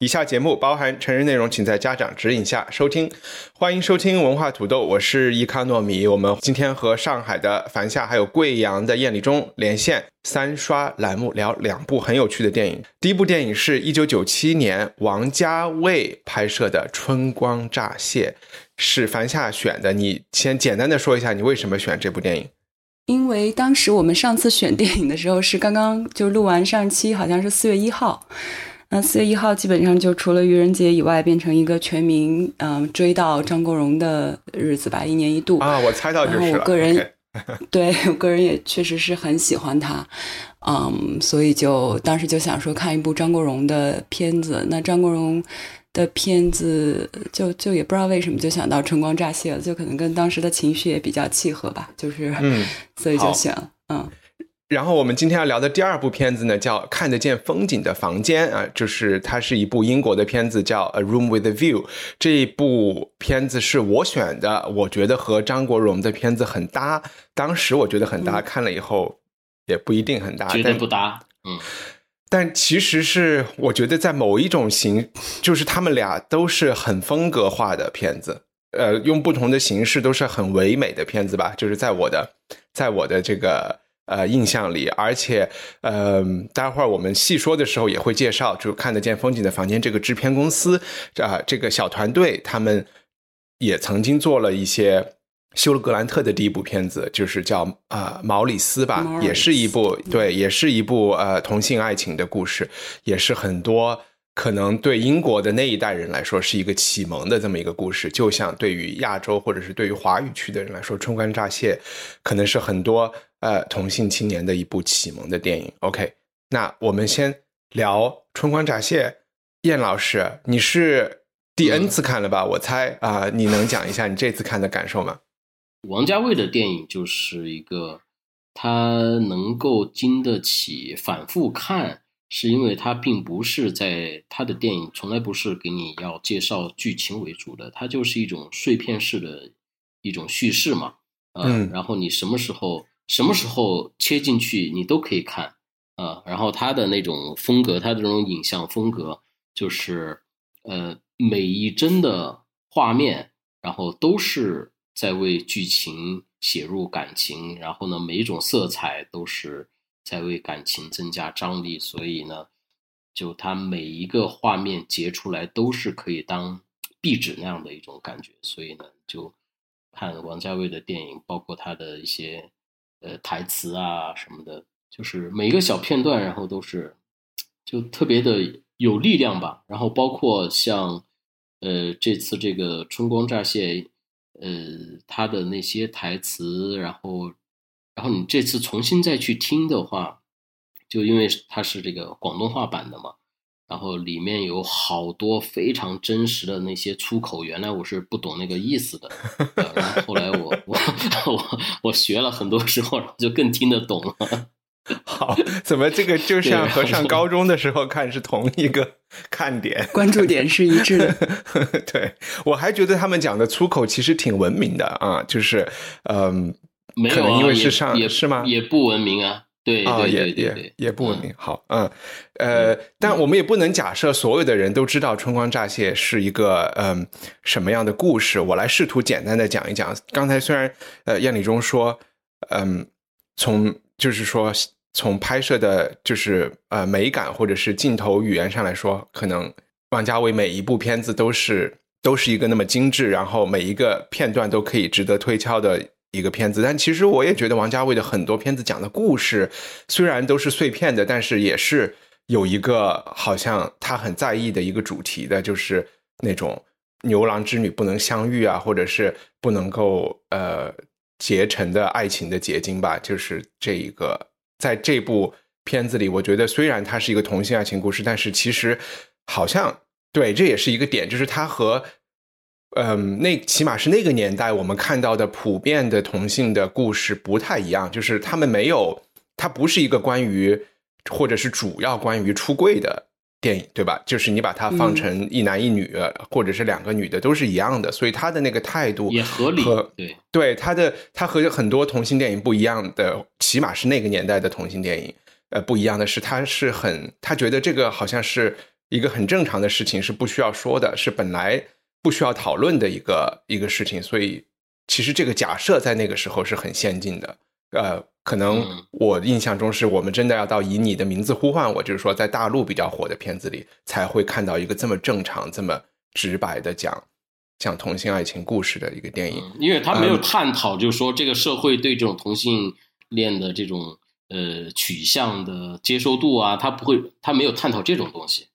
以下节目包含成人内容，请在家长指引下收听。欢迎收听文化土豆，我是伊康糯米。我们今天和上海的樊夏还有贵阳的燕丽中连线三刷栏目，聊两部很有趣的电影。第一部电影是一九九七年王家卫拍摄的《春光乍泄》，是樊夏选的。你先简单的说一下，你为什么选这部电影？因为当时我们上次选电影的时候是刚刚就录完上期，好像是四月一号。那四月一号基本上就除了愚人节以外，变成一个全民嗯追悼张国荣的日子吧，一年一度啊。我猜到就是我个人 对我个人也确实是很喜欢他，嗯，所以就当时就想说看一部张国荣的片子。那张国荣的片子就就也不知道为什么就想到《春光乍泄》了，就可能跟当时的情绪也比较契合吧，就是嗯，所以就选了嗯。然后我们今天要聊的第二部片子呢，叫《看得见风景的房间》啊，就是它是一部英国的片子，叫《A Room with a View》。这一部片子是我选的，我觉得和张国荣的片子很搭。当时我觉得很搭，看了以后也不一定很搭，绝对不搭。嗯，但其实是我觉得在某一种形，就是他们俩都是很风格化的片子，呃，用不同的形式都是很唯美的片子吧。就是在我的，在我的这个。呃，印象里，而且，呃，待会儿我们细说的时候也会介绍，就看得见风景的房间这个制片公司啊，这个小团队，他们也曾经做了一些休了格兰特的第一部片子，就是叫啊毛里斯吧，也是一部对，也是一部呃同性爱情的故事，也是很多。可能对英国的那一代人来说是一个启蒙的这么一个故事，就像对于亚洲或者是对于华语区的人来说，《春光乍泄》可能是很多呃同性青年的一部启蒙的电影。OK，那我们先聊《春光乍泄》。燕老师，你是第 N 次看了吧？我猜啊，你能讲一下你这次看的感受吗？王家卫的电影就是一个，他能够经得起反复看。是因为他并不是在他的电影从来不是给你要介绍剧情为主的，它就是一种碎片式的一种叙事嘛，嗯，然后你什么时候什么时候切进去你都可以看，啊，然后他的那种风格，他这种影像风格就是呃每一帧的画面，然后都是在为剧情写入感情，然后呢每一种色彩都是。在为感情增加张力，所以呢，就它每一个画面截出来都是可以当壁纸那样的一种感觉，所以呢，就看王家卫的电影，包括他的一些呃台词啊什么的，就是每一个小片段，然后都是就特别的有力量吧。然后包括像呃这次这个《春光乍泄》，呃他的那些台词，然后。然后你这次重新再去听的话，就因为它是这个广东话版的嘛，然后里面有好多非常真实的那些粗口，原来我是不懂那个意思的，然后后来我我我我学了很多时候，就更听得懂了。好，怎么这个就像和上高中的时候看是同一个看点，关注点是一致的。对我还觉得他们讲的粗口其实挺文明的啊，就是嗯。没有啊，因为是上也是吗？也不文明啊，对啊，也也也不文明。好，嗯，呃，但我们也不能假设所有的人都知道《春光乍泄》是一个嗯什么样的故事。我来试图简单的讲一讲。刚才虽然呃燕礼中说，嗯，从就是说从拍摄的，就是呃美感或者是镜头语言上来说，可能王家卫每一部片子都是都是一个那么精致，然后每一个片段都可以值得推敲的。一个片子，但其实我也觉得王家卫的很多片子讲的故事，虽然都是碎片的，但是也是有一个好像他很在意的一个主题的，就是那种牛郎织女不能相遇啊，或者是不能够呃结成的爱情的结晶吧。就是这一个，在这部片子里，我觉得虽然它是一个同性爱情故事，但是其实好像对，这也是一个点，就是它和嗯，那起码是那个年代我们看到的普遍的同性的故事不太一样，就是他们没有，它不是一个关于或者是主要关于出柜的。电影对吧？就是你把它放成一男一女，或者是两个女的，都是一样的。所以他的那个态度也合理。对对，他的他和很多同性电影不一样的，起码是那个年代的同性电影，呃，不一样的是，他是很他觉得这个好像是一个很正常的事情，是不需要说的，是本来不需要讨论的一个一个事情。所以其实这个假设在那个时候是很先进的，呃。可能我印象中是我们真的要到以你的名字呼唤我，就是说在大陆比较火的片子里才会看到一个这么正常、这么直白的讲讲同性爱情故事的一个电影，因为他没有探讨，就是说这个社会对这种同性恋的这种呃取向的接受度啊，他不会，他没有探讨这种东西。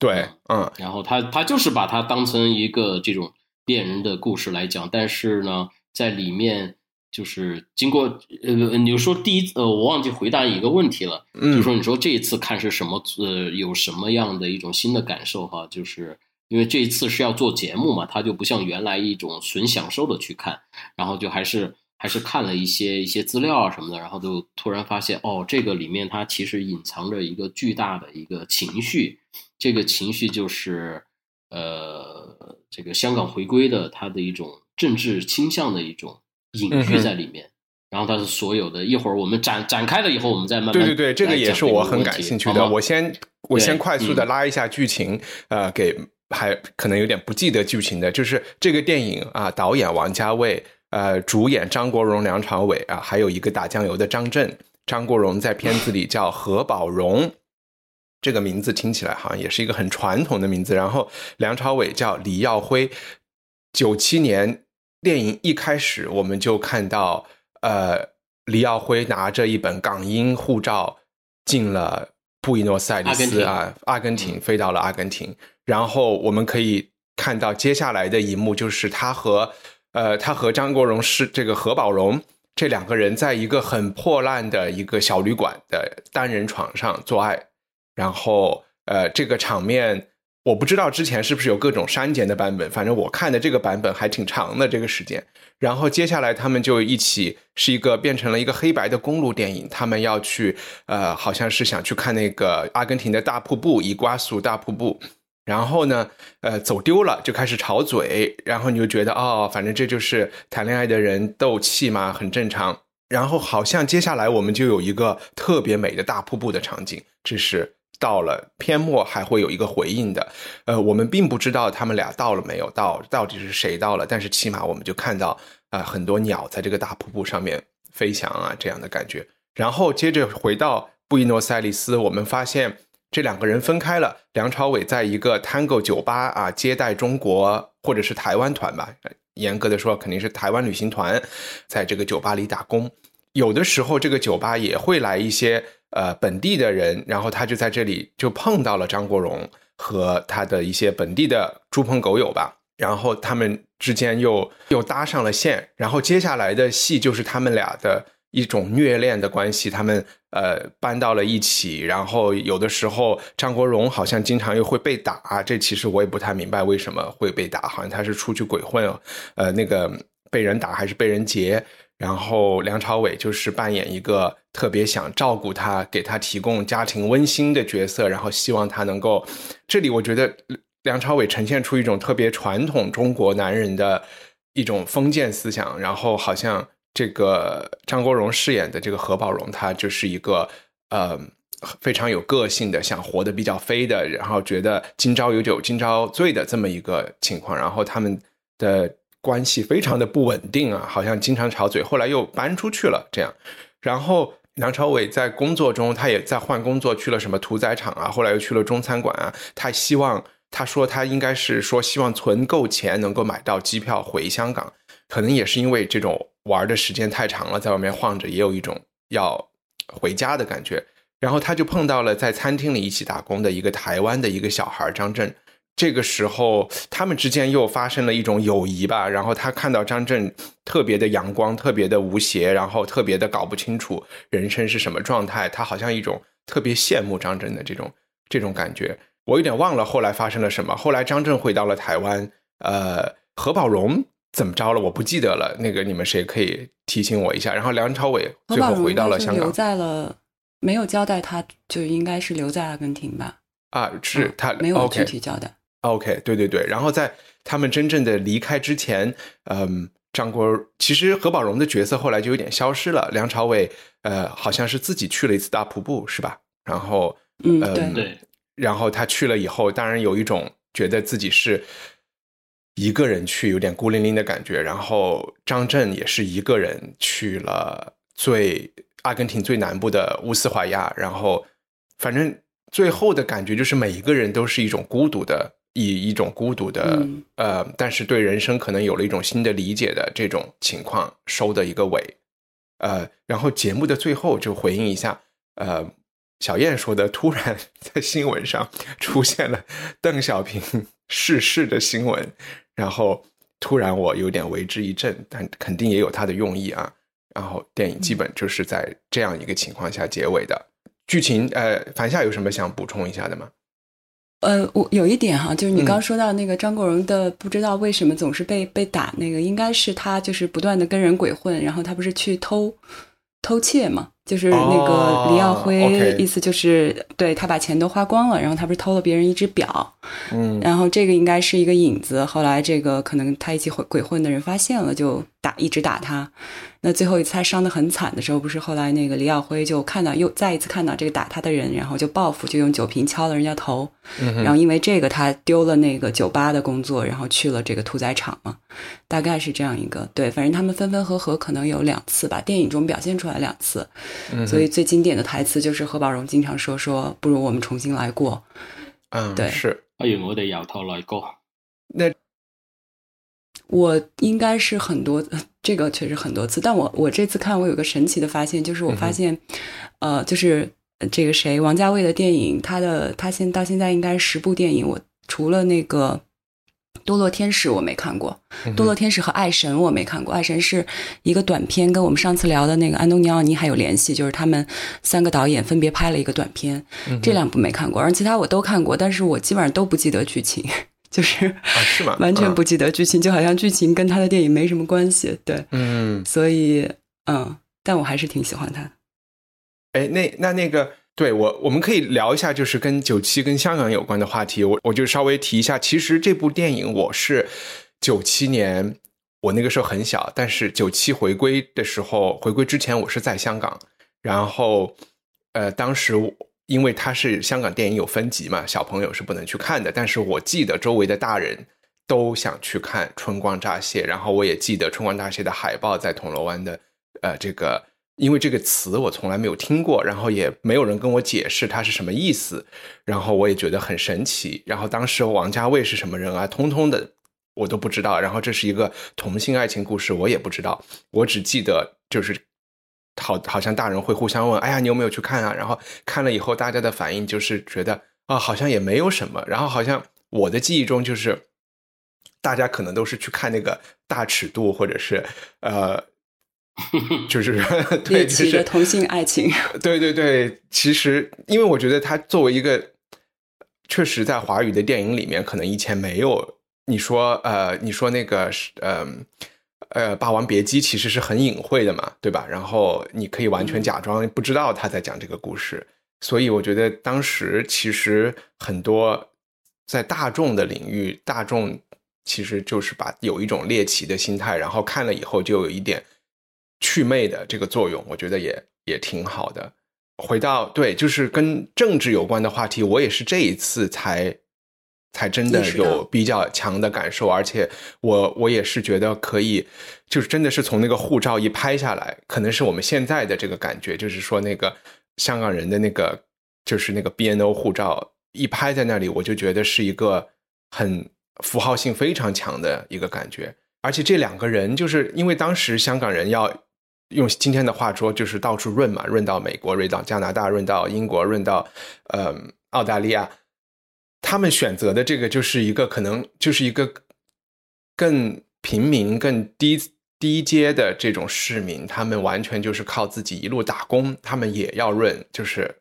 对，嗯，然后他他就是把它当成一个这种恋人的故事来讲，但是呢，在里面。就是经过呃，你说第一呃，我忘记回答一个问题了，就说你说这一次看是什么呃，有什么样的一种新的感受哈？就是因为这一次是要做节目嘛，它就不像原来一种纯享受的去看，然后就还是还是看了一些一些资料啊什么的，然后就突然发现哦，这个里面它其实隐藏着一个巨大的一个情绪，这个情绪就是呃，这个香港回归的它的一种政治倾向的一种。隐喻在里面，然后它是所有的。一会儿我们展展开了以后，我们再慢慢对对对，这个也是我很感兴趣的。我先我先快速的拉一下剧情，呃，给还可能有点不记得剧情的，就是这个电影啊，导演王家卫，呃，主演张国荣、梁朝伟啊，还有一个打酱油的张震。张国荣在片子里叫何宝荣，这个名字听起来好像也是一个很传统的名字。然后梁朝伟叫李耀辉，九七年。电影一开始，我们就看到，呃，李耀辉拿着一本港英护照进了布宜诺斯艾利斯啊，阿根廷，飞到了阿根廷。然后我们可以看到接下来的一幕，就是他和呃，他和张国荣是这个何宝荣这两个人在一个很破烂的一个小旅馆的单人床上做爱，然后呃，这个场面。我不知道之前是不是有各种删减的版本，反正我看的这个版本还挺长的这个时间。然后接下来他们就一起是一个变成了一个黑白的公路电影，他们要去呃，好像是想去看那个阿根廷的大瀑布伊瓜苏大瀑布。然后呢，呃，走丢了就开始吵嘴，然后你就觉得哦，反正这就是谈恋爱的人斗气嘛，很正常。然后好像接下来我们就有一个特别美的大瀑布的场景，这是。到了片末还会有一个回应的，呃，我们并不知道他们俩到了没有到，到底是谁到了，但是起码我们就看到啊很多鸟在这个大瀑布上面飞翔啊这样的感觉。然后接着回到布宜诺斯艾利斯，我们发现这两个人分开了。梁朝伟在一个 Tango 酒吧啊接待中国或者是台湾团吧，严格的说肯定是台湾旅行团，在这个酒吧里打工。有的时候这个酒吧也会来一些。呃，本地的人，然后他就在这里就碰到了张国荣和他的一些本地的猪朋狗友吧，然后他们之间又又搭上了线，然后接下来的戏就是他们俩的一种虐恋的关系，他们呃搬到了一起，然后有的时候张国荣好像经常又会被打，这其实我也不太明白为什么会被打，好像他是出去鬼混，呃，那个被人打还是被人劫。然后梁朝伟就是扮演一个特别想照顾他、给他提供家庭温馨的角色，然后希望他能够。这里我觉得梁朝伟呈现出一种特别传统中国男人的一种封建思想，然后好像这个张国荣饰演的这个何宝荣，他就是一个呃非常有个性的，想活得比较飞的，然后觉得今朝有酒今朝醉的这么一个情况，然后他们的。关系非常的不稳定啊，好像经常吵嘴。后来又搬出去了，这样。然后梁朝伟在工作中，他也在换工作，去了什么屠宰场啊，后来又去了中餐馆啊。他希望，他说他应该是说希望存够钱，能够买到机票回香港。可能也是因为这种玩的时间太长了，在外面晃着，也有一种要回家的感觉。然后他就碰到了在餐厅里一起打工的一个台湾的一个小孩张震。这个时候，他们之间又发生了一种友谊吧。然后他看到张震特别的阳光，特别的无邪，然后特别的搞不清楚人生是什么状态。他好像一种特别羡慕张震的这种这种感觉。我有点忘了后来发生了什么。后来张震回到了台湾，呃，何宝荣怎么着了？我不记得了。那个你们谁可以提醒我一下？然后梁朝伟最后回到了香港，留在了，没有交代，他就应该是留在阿根廷吧？啊，是他没有具体交代。OK，对对对。然后在他们真正的离开之前，嗯。张国其实何宝荣的角色后来就有点消失了。梁朝伟呃，好像是自己去了一次大瀑布，是吧？然后嗯，对对。然后他去了以后，当然有一种觉得自己是一个人去，有点孤零零的感觉。然后张震也是一个人去了最阿根廷最南部的乌斯怀亚。然后反正最后的感觉就是每一个人都是一种孤独的。以一种孤独的呃，但是对人生可能有了一种新的理解的这种情况收的一个尾，呃，然后节目的最后就回应一下，呃，小燕说的，突然 在新闻上出现了邓小平逝世的新闻，然后突然我有点为之一振，但肯定也有他的用意啊。然后电影基本就是在这样一个情况下结尾的剧情，呃，樊夏有什么想补充一下的吗？呃，我有一点哈，就是你刚说到那个张国荣的，不知道为什么总是被被打，那个应该是他就是不断的跟人鬼混，然后他不是去偷偷窃嘛，就是那个李耀辉，意思就是对他把钱都花光了，然后他不是偷了别人一只表，嗯，然后这个应该是一个引子，后来这个可能他一起鬼鬼混的人发现了，就打一直打他。那最后一次他伤得很惨的时候，不是后来那个李耀辉就看到又再一次看到这个打他的人，然后就报复，就用酒瓶敲了人家头，然后因为这个他丢了那个酒吧的工作，然后去了这个屠宰场嘛，大概是这样一个。对，反正他们分分合合可能有两次吧，电影中表现出来两次，所以最经典的台词就是何宝荣经常说说不如我们重新来过，嗯，对，是，不如我哋由头来过，那。我应该是很多，这个确实很多次。但我我这次看，我有个神奇的发现，就是我发现，呃，就是这个谁，王家卫的电影，他的他现到现在应该十部电影，我除了那个《堕落天使》我没看过，《堕落天使》和《爱神》我没看过，《爱神》是一个短片，跟我们上次聊的那个安东尼奥尼还有联系，就是他们三个导演分别拍了一个短片，这两部没看过，而其他我都看过，但是我基本上都不记得剧情。就是啊，是吗？完全不记得剧情，就好像剧情跟他的电影没什么关系。对，嗯，所以嗯，但我还是挺喜欢他。哎，那那那个，对我我们可以聊一下，就是跟九七跟香港有关的话题。我我就稍微提一下，其实这部电影我是九七年，我那个时候很小，但是九七回归的时候，回归之前我是在香港，然后呃，当时。因为它是香港电影有分级嘛，小朋友是不能去看的。但是我记得周围的大人都想去看《春光乍泄》，然后我也记得《春光乍泄》的海报在铜锣湾的，呃，这个因为这个词我从来没有听过，然后也没有人跟我解释它是什么意思，然后我也觉得很神奇。然后当时王家卫是什么人啊，通通的我都不知道。然后这是一个同性爱情故事，我也不知道，我只记得就是。好，好像大人会互相问：“哎呀，你有没有去看啊？”然后看了以后，大家的反应就是觉得啊，好像也没有什么。然后好像我的记忆中就是，大家可能都是去看那个大尺度，或者是呃，就是对，其实同性爱情。对对对，其实因为我觉得它作为一个，确实在华语的电影里面，可能以前没有。你说呃，你说那个是嗯。呃，《霸王别姬》其实是很隐晦的嘛，对吧？然后你可以完全假装不知道他在讲这个故事，所以我觉得当时其实很多在大众的领域，大众其实就是把有一种猎奇的心态，然后看了以后就有一点祛魅的这个作用，我觉得也也挺好的。回到对，就是跟政治有关的话题，我也是这一次才。才真的有比较强的感受，而且我我也是觉得可以，就是真的是从那个护照一拍下来，可能是我们现在的这个感觉，就是说那个香港人的那个就是那个 BNO 护照一拍在那里，我就觉得是一个很符号性非常强的一个感觉。而且这两个人就是因为当时香港人要用今天的话说，就是到处润嘛，润到美国，润到加拿大，润到英国，润到呃澳大利亚。他们选择的这个就是一个可能就是一个更平民、更低低阶的这种市民，他们完全就是靠自己一路打工，他们也要润，就是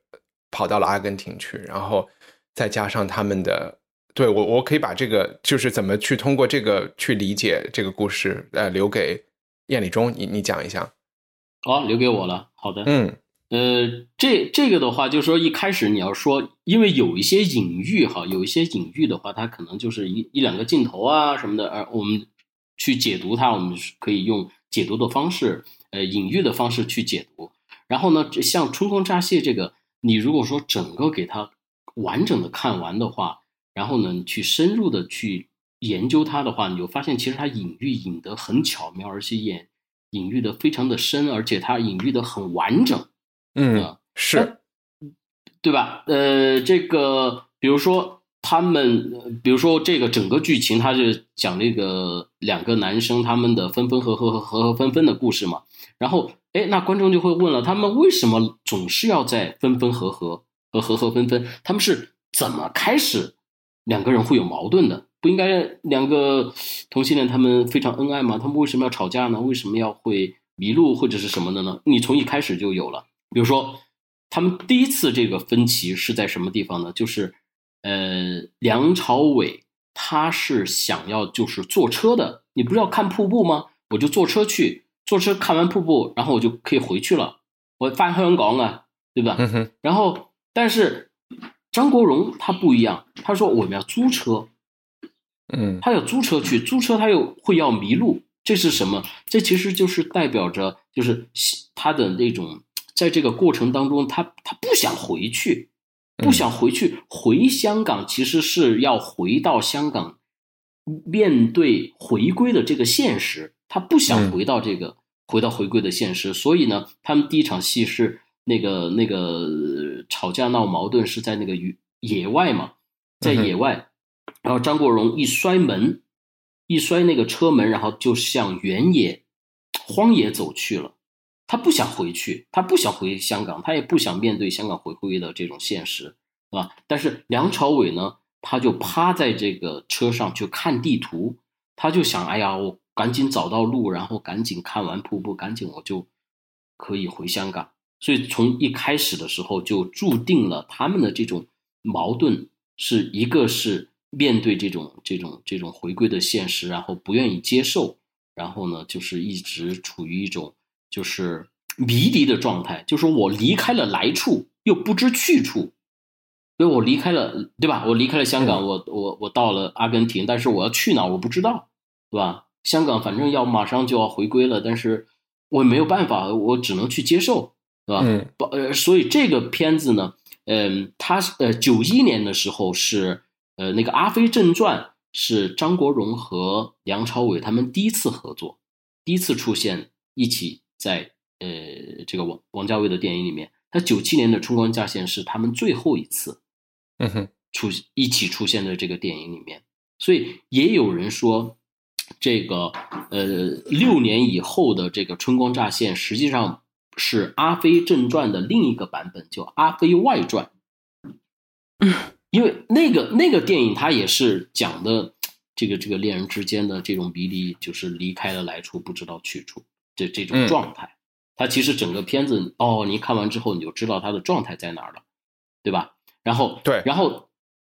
跑到了阿根廷去，然后再加上他们的，对我我可以把这个就是怎么去通过这个去理解这个故事，呃，留给燕礼忠，你你讲一下。好，留给我了。好的，嗯呃，这这个的话，就是说一开始你要说，因为有一些隐喻哈，有一些隐喻的话，它可能就是一一两个镜头啊什么的，而我们去解读它，我们是可以用解读的方式，呃，隐喻的方式去解读。然后呢，像春光乍泄这个，你如果说整个给它完整的看完的话，然后呢，你去深入的去研究它的话，你就发现其实它隐喻隐得很巧妙，而且也隐喻的非常的深，而且它隐喻的很完整。嗯啊，是，对吧？呃，这个比如说他们，呃比如说这个整个剧情，它是讲那个两个男生他们的分分合合和合合分分的故事嘛。然后，哎，那观众就会问了，他们为什么总是要在分分合合和合合分分？他们是怎么开始两个人会有矛盾的？不应该两个同性恋他们非常恩爱吗？他们为什么要吵架呢？为什么要会迷路或者是什么的呢？你从一开始就有了。比如说，他们第一次这个分歧是在什么地方呢？就是，呃，梁朝伟他是想要就是坐车的，你不是要看瀑布吗？我就坐车去，坐车看完瀑布，然后我就可以回去了，我翻香港啊，对吧？嗯，然后，但是张国荣他不一样，他说我们要租车，嗯他要租车去，租车他又会要迷路，这是什么？这其实就是代表着，就是他的那种，在这个过程当中，他他不想回去，不想回去，回香港其实是要回到香港，面对回归的这个现实，他不想回到这个、回到回归的现实，所以呢，他们第一场戏是那个那个呃吵架闹矛盾是在那个野野外嘛，在野外。然后张国荣一摔门，一摔那个车门，然后就向原野、荒野走去了。他不想回去，他不想回香港，他也不想面对香港回归的这种现实，是吧？但是梁朝伟呢，他就趴在这个车上去看地图，他就想，哎呀，我赶紧找到路，然后赶紧看完瀑布，赶紧我就可以回香港。所以从一开始的时候就注定了他们的这种矛盾是一个是面对这种这种这种回归的现实，然后不愿意接受，然后呢就是一直处于一种就是迷离的状态，就是我离开了来处又不知去处，因为我离开了对吧？我离开了香港，我我我到了阿根廷，但是我要去哪儿我不知道，对吧？香港反正要马上就要回归了，但是我没有办法，我只能去接受。对吧？嗯不呃，所以这个片子呢，嗯、它是呃九一年的时候是呃那个《阿飞正传》是张国荣和梁朝伟他们第一次合作，第一次出现一起在呃这个王王家卫的电影里面。他九七年的《春光乍现》是他们最后一次嗯哼，出一起出现在这个电影里面，所以也有人说，这个呃六年以后的这个《春光乍现》实际上是《阿飞正传》的另一个版本，叫《阿飞外传》。因为那个那个电影它也是讲的这个这个恋人之间的这种迷离，就是离开了来处不知道去处这这种嗯状态。它其实整个片子哦，你看完之后你就知道它的状态在哪儿了，对吧？然后对然后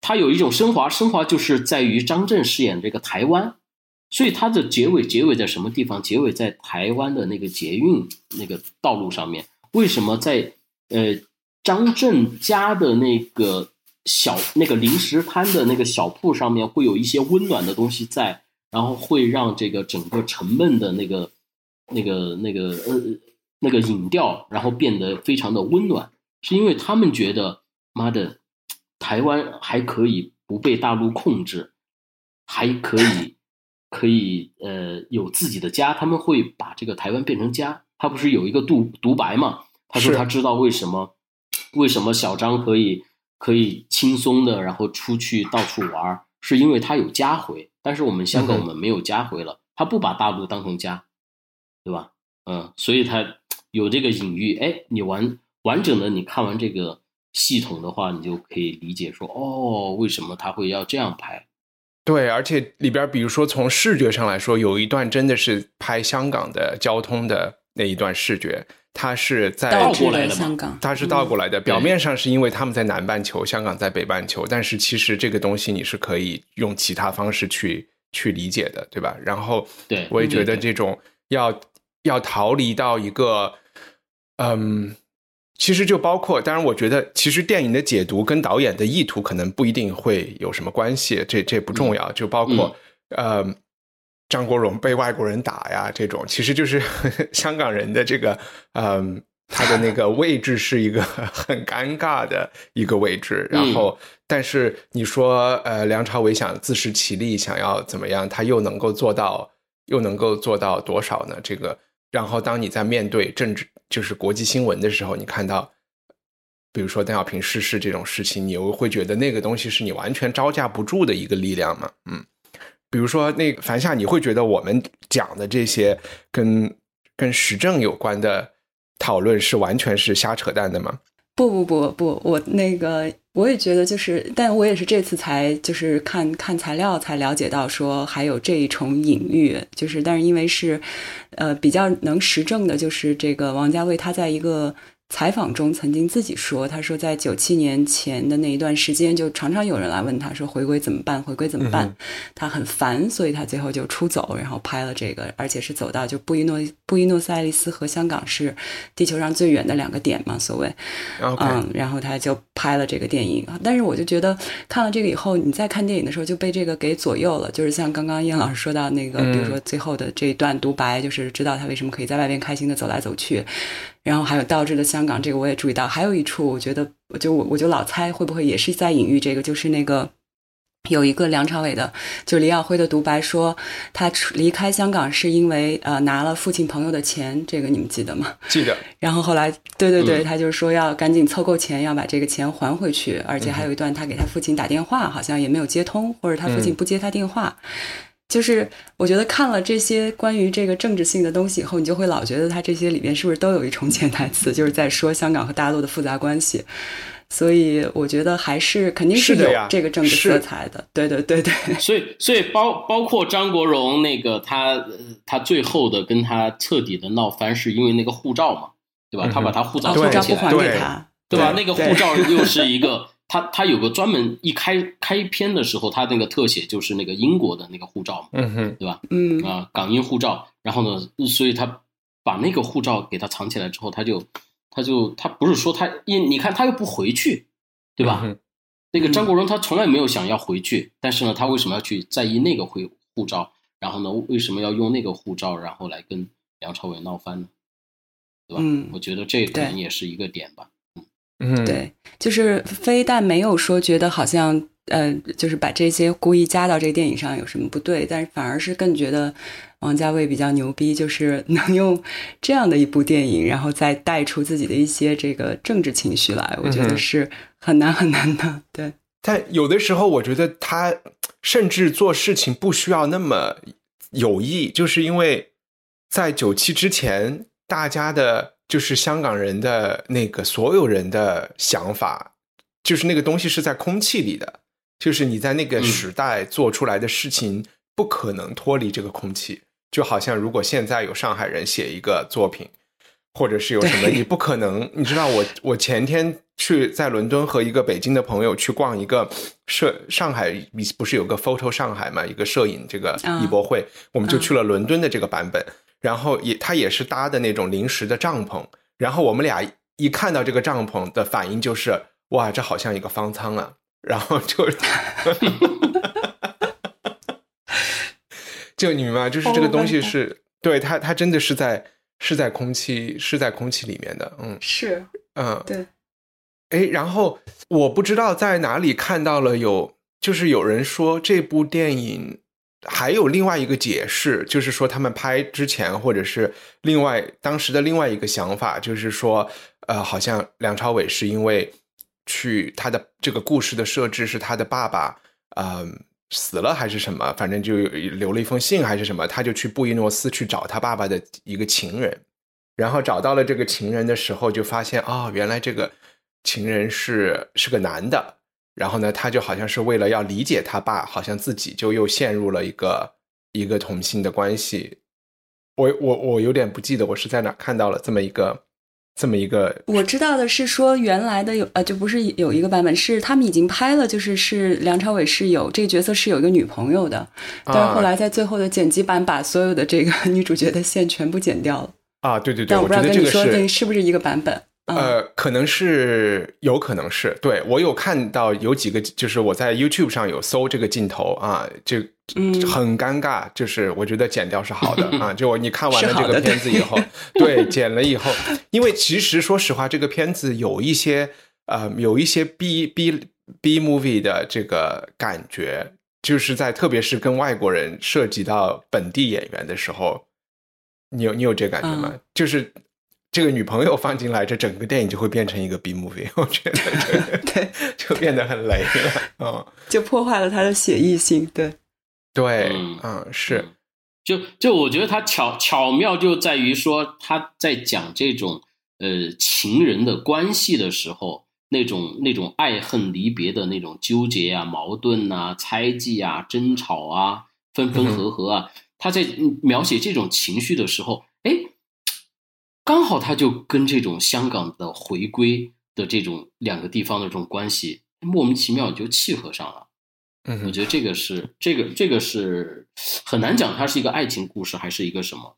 它有一种升华，升华就是在于张震饰演这个台湾，所以它的结尾结尾在什么地方？结尾在台湾的那个捷运那个道路上面。为什么在呃张震家的那个小那个零食摊的那个小铺上面会有一些温暖的东西在，然后会让这个整个沉闷的那个那个那个呃那个影调，然后变得非常的温暖，是因为他们觉得妈的台湾还可以不被大陆控制，还可以可以呃有自己的家，他们会把这个台湾变成家。他不是有一个独独白嘛？他说他知道为什么为什么小张可以可以轻松的然后出去到处玩，是因为他有家回。但是我们香港我们没有家回了，他不把大陆当成家，对吧？嗯，所以他有这个隐喻。哎，你完完整的你看完这个系统的话，你就可以理解说，哦，为什么他会要这样拍？对，而且里边，比如说从视觉上来说，有一段真的是拍香港的交通的那一段视觉，他是在倒过来的它是倒过来的，表面上是因为他们在南半球，香港在北半球，但是其实这个东西你是可以用其他方式去去理解的，对吧？然后，对我也觉得这种要要逃离到一个，嗯，其实就包括，当然，我觉得其实电影的解读跟导演的意图可能不一定会有什么关系，这这不重要，就包括、呃。张国荣被外国人打呀，这种其实就是 香港人的这个，嗯，他的那个位置是一个很尴尬的一个位置。然后，但是你说，呃，梁朝伟想自食其力，想要怎么样，他又能够做到，又能够做到多少呢？这个，然后当你在面对政治，就是国际新闻的时候，你看到，比如说邓小平逝世这种事情，你又会觉得那个东西是你完全招架不住的一个力量嘛？嗯。比如说，那个樊夏，你会觉得我们讲的这些跟跟时政有关的讨论是完全是瞎扯淡的吗？不不不不，我那个我也觉得就是，但我也是这次才就是看看材料才了解到说还有这一重隐喻，就是但是因为是呃比较能实证的，就是这个王家卫他在一个。采访中曾经自己说，他说在九七年前的那一段时间，就常常有人来问他说回归怎么办？回归怎么办？嗯他很烦，所以他最后就出走，然后拍了这个，而且是走到就布宜诺布宜诺斯艾利斯和香港是地球上最远的两个点嘛，所谓。嗯，然后他就拍了这个电影，但是我就觉得看了这个以后，你在看电影的时候就被这个给左右了。就是像刚刚燕老师说到那个，嗯比如说最后的这一段独白，就是知道他为什么可以在外边开心的走来走去，然后还有倒置的香港，这个我也注意到。还有一处，我觉得我就我我就老猜会不会也是在隐喻这个，就是那个。有一个梁朝伟的，就李耀辉的独白说，他出离开香港是因为呃拿了父亲朋友的钱，这个你们记得吗？记得 然后后来，对对对，嗯他就是说要赶紧凑够钱，要把这个钱还回去，而且还有一段他给他父亲打电话，好像也没有接通，或者他父亲不接他电话。就是我觉得看了这些关于这个政治性的东西以后，你就会老觉得他这些里面是不是都有一重潜台词，就是在说香港和大陆的复杂关系。所以我觉得还是肯定是有这个政治色彩的。对对对对，所以，所以包包括张国荣那个他呃他最后的跟他彻底的闹翻，是因为那个护照嘛，对吧？嗯他把他护照护照不还给他，对吧？那个护照又是一个，他他有个专门一开开篇的时候，他那个特写就是那个英国的那个护照嘛，嗯哼，对吧？嗯啊、港英护照，然后呢，所以他把那个护照给他藏起来之后，他就他就他不是说他，因你看他又不回去，对吧？嗯那个张国荣他从来没有想要回去，但是呢，他为什么要去在意那个回护照？然后呢，为什么要用那个护照，然后来跟梁朝伟闹翻呢？对吧？嗯我觉得这可能也是一个点吧。嗯，对，就是非但没有说觉得好像呃，就是把这些故意加到这个电影上有什么不对，但是反而是更觉得王家卫比较牛逼，就是能用这样的一部电影，然后再带出自己的一些这个政治情绪来，我觉得是很难很难的。对，但有的时候我觉得他甚至做事情不需要那么有意，就是因为在九七之前，大家的就是香港人的那个所有人的想法，就是那个东西是在空气里的，就是你在那个嗯时代做出来的事情不可能脱离这个空气，就好像如果现在有上海人写一个作品。或者是有什么，对你不可能。你知道我，我前天去在伦敦和一个北京的朋友去逛一个摄上海，不是有个 Photo 上海嘛，一个摄影这个啊艺博会，我们就去了伦敦的这个版本，然后也他也是搭的那种临时的帐篷，然后我们俩一看到这个帐篷的反应就是，哇，这好像一个方舱啊，然后就。就你明白，就是这个东西是、对它，它真的是在是在空气是在空气里面的，嗯是，嗯，对，哎，然后我不知道在哪里看到了有，就是有人说这部电影还有另外一个解释，就是说他们拍之前或者是另外当时的另外一个想法，就是说，呃，好像梁朝伟是因为去他的这个故事的设置是他的爸爸，呃。死了还是什么，反正就留了一封信还是什么，他就去布宜诺斯去找他爸爸的一个情人，然后找到了这个情人的时候，就发现啊、哦，原来这个情人是是个男的。然后呢，他就好像是为了要理解他爸，好像自己就又陷入了一个一个同性的关系。我我我有点不记得我是在哪看到了这么一个这么一个。我知道的是说，原来的有呃，就不是有一个版本是他们已经拍了，就是是梁朝伟是有这个角色是有一个女朋友的，但是后来在最后的剪辑版把所有的这个 女主角的线全部剪掉了。啊，对对对，但我不知道跟你说觉得这个是那是不是一个版本？呃，可能是，有可能是，对我有看到有几个，就是我在 YouTube 上有搜这个镜头啊，这嗯。很尴尬，就是我觉得剪掉是好的 啊，就你看完了这个片子以后，对，剪了以后，因为其实说实话，这个片子有一些呃，有一些 B B B movie 的这个感觉，就是在特别是跟外国人涉及到本地演员的时候，你有你有这感觉吗？嗯。就是这个女朋友放进来，这整个电影就会变成一个 B movie，我觉得这对，就变得很雷了。嗯，就破坏了他的写意性。对，对，嗯嗯，是，就就我觉得他巧巧妙就在于说他在讲这种呃情人的关系的时候，那种那种爱恨离别的那种纠结啊、矛盾啊、猜忌啊、争吵啊、分分合合啊，他在嗯描写这种情绪的时候，哎，刚好他就跟这种香港的回归的这种两个地方的这种关系莫名其妙就契合上了。嗯，我觉得这个是这个这个是很难讲，它是一个爱情故事还是一个什么？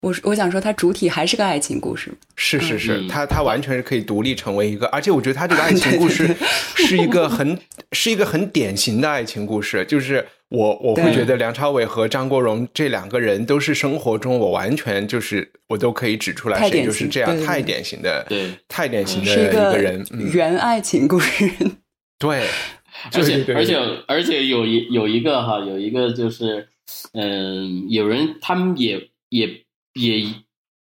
我我想说，它主体还是个爱情故事。是是是，嗯他他完全是可以独立成为一个，而且我觉得它这个爱情故事 是一个很是一个很典型的爱情故事，就是我我会觉得梁朝伟和张国荣这两个人都是生活中我完全就是我都可以指出来谁就是这样太典型的对。太典型的一个人，嗯，原爱情故事。对，而且而且而且有一有一个哈，有一个就是，嗯、有人他们也也也，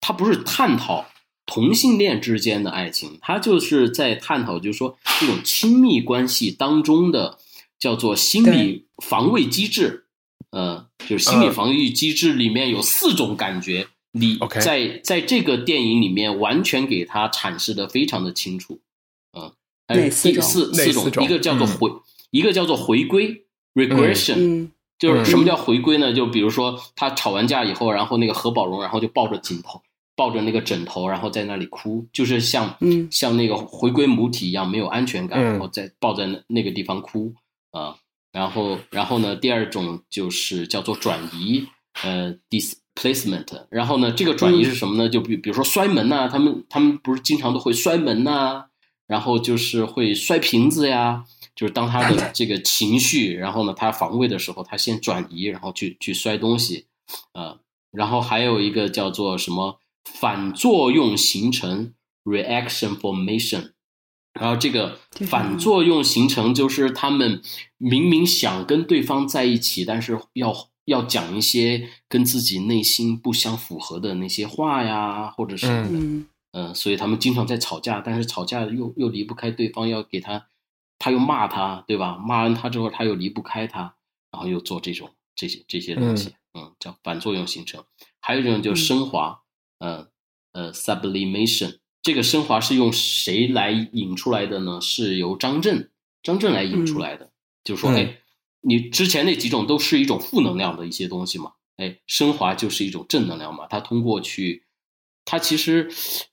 他不是探讨同性恋之间的爱情，他就是在探讨，就是说这种亲密关系当中的叫做心理防卫机制，呃，就是心理嗯。防御机制里面有四种感觉，你在在这个电影里面完全给它阐释的非常的清楚，嗯、呃，哪四四四种一个叫做嗯。回，一个叫做回归 regression，、嗯，就是什么叫回归呢？就比如说他吵完架以后，然后那个何宝荣，然后就抱着枕头，抱着那个枕头，然后在那里哭，就是像嗯。像那个回归母体一样，没有安全感，嗯。然后在抱在那那个地方哭啊、然后然后呢，第二种就是叫做转移，呃，displacement。然后呢，这个转移是什么呢？就比比如说摔门呐、他们他们不是经常都会摔门呐、然后就是会摔瓶子呀。就是当他的 这个情绪，然后呢，他防卫的时候，他先转移，然后去去摔东西，呃，然后还有一个叫做什么反作用形成 （reaction formation）。然后这个反作用形成就是他们明明想跟对方在一起，但是要要讲一些跟自己内心不相符合的那些话呀，或者是嗯嗯呃，所以他们经常在吵架，但是吵架又又离不开对方，要给他，他又骂他，对吧？骂完他之后，他又离不开他，然后又做这种这些这些东西，嗯叫反作用形成。还有一种就是升华，呃呃，sublimation。这个升华是用谁来引出来的呢？是由张震张震来引出来的，就是说，嗯哎，你之前那几种都是一种负能量的一些东西嘛，哎，升华就是一种正能量嘛。他通过去，他其实，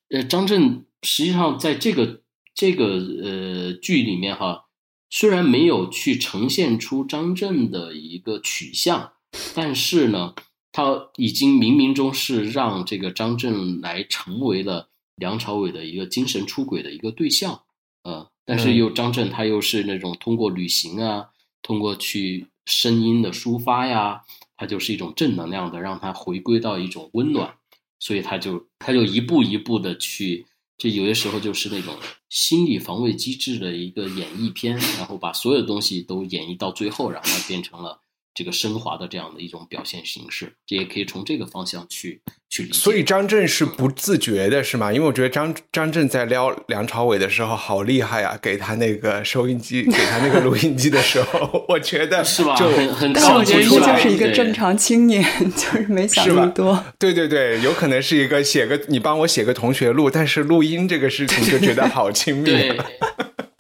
呃，张震实际上在这个这个呃剧里面哈，虽然没有去呈现出张震的一个取向，但是呢，他已经冥冥中是让这个张震来成为了梁朝伟的一个精神出轨的一个对象，呃，但是又张震他又是那种通过旅行啊，通过去声音的抒发呀，他就是一种正能量的，让他回归到一种温暖，所以他就他就一步一步的去，这有些时候就是那种心理防卫机制的一个演绎片，然后把所有东西都演绎到最后，然后它变成了这个升华的这样的一种表现形式，这也可以从这个方向去去理解。所以张震是不自觉的，是吗？因为我觉得张张震在撩梁朝伟的时候好厉害啊，给他那个收音机，给他那个录音机的时候，我觉得是吧？就很很但是我觉得就是一个正常青年，就是没想那么多。对对对，有可能是一个写个你帮我写个同学录，但是录音这个事情就觉得好亲密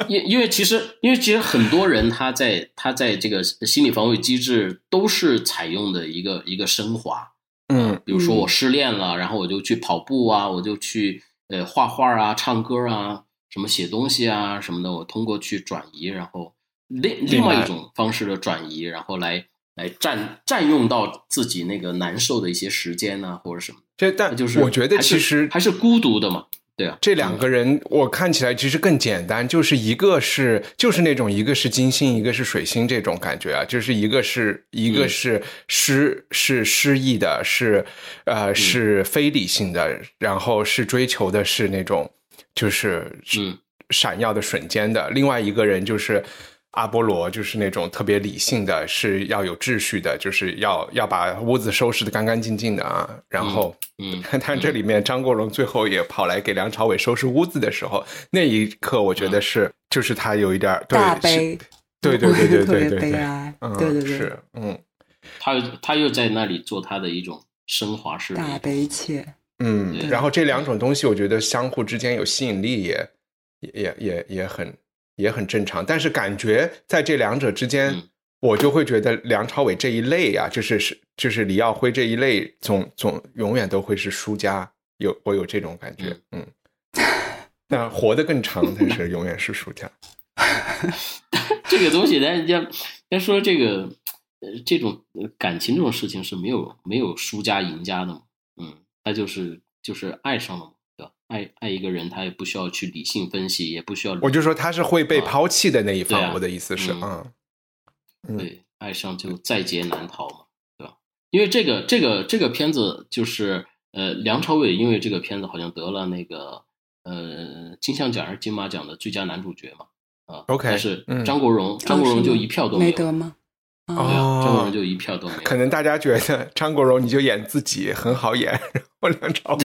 因因为其实因为其实很多人他在他在这个心理防卫机制都是采用的一个一个升华，嗯比如说我失恋了，然后我就去跑步啊，我就去呃画画啊、唱歌啊、什么写东西啊什么的，我通过去转移，然后另另外一种方式的转移，然后来来占占用到自己那个难受的一些时间呢，或者什么。这但就是我觉得还是其实还是孤独的嘛，对啊，这两个人我看起来其实更简单，就是一个是就是那种一个是金星，一个是水星这种感觉啊，就是一个是一个是失是失意的，是呃是非理性的，然后是追求的是那种就是嗯。闪耀的瞬间的，另外一个人就是。阿波罗就是那种特别理性的，是要有秩序的，就是要要把屋子收拾的干干净净的啊。然后，嗯，但这里面张国荣最后也跑来给梁朝伟收拾屋子的时候，那一刻我觉得是，就是他有一点对大悲，对对对对对 对对，悲哀，嗯，对对对，是，嗯。他他又在那里做他的一种升华式大悲切，嗯。然后这两种东西，我觉得相互之间有吸引力也，也也也也很也很正常。但是感觉在这两者之间，嗯我就会觉得梁朝伟这一类啊，就是是就是李耀辉这一类，总总永远都会是输家。有我有这种感觉，嗯。那活得更长才是永远是输家。这个东西，人家人家说这个呃这种呃感情这种事情是没有没有输家赢家的嘛，嗯，他就是就是爱上了？爱爱一个人，他也不需要去理性分析，也不需要我就说他是会被抛弃的那一方，我的意思是，嗯。对，爱上就在劫难逃嘛，对吧？因为这个这个这个片子就是呃，梁朝伟因为这个片子好像得了那个呃金像奖还是金马奖的最佳男主角嘛，啊 OK，但是嗯。张国荣张国荣就一票都有，没得吗？对啊，啊，张国荣就一票都没有，可能大家觉得张国荣你就演自己很好演，然后梁朝伟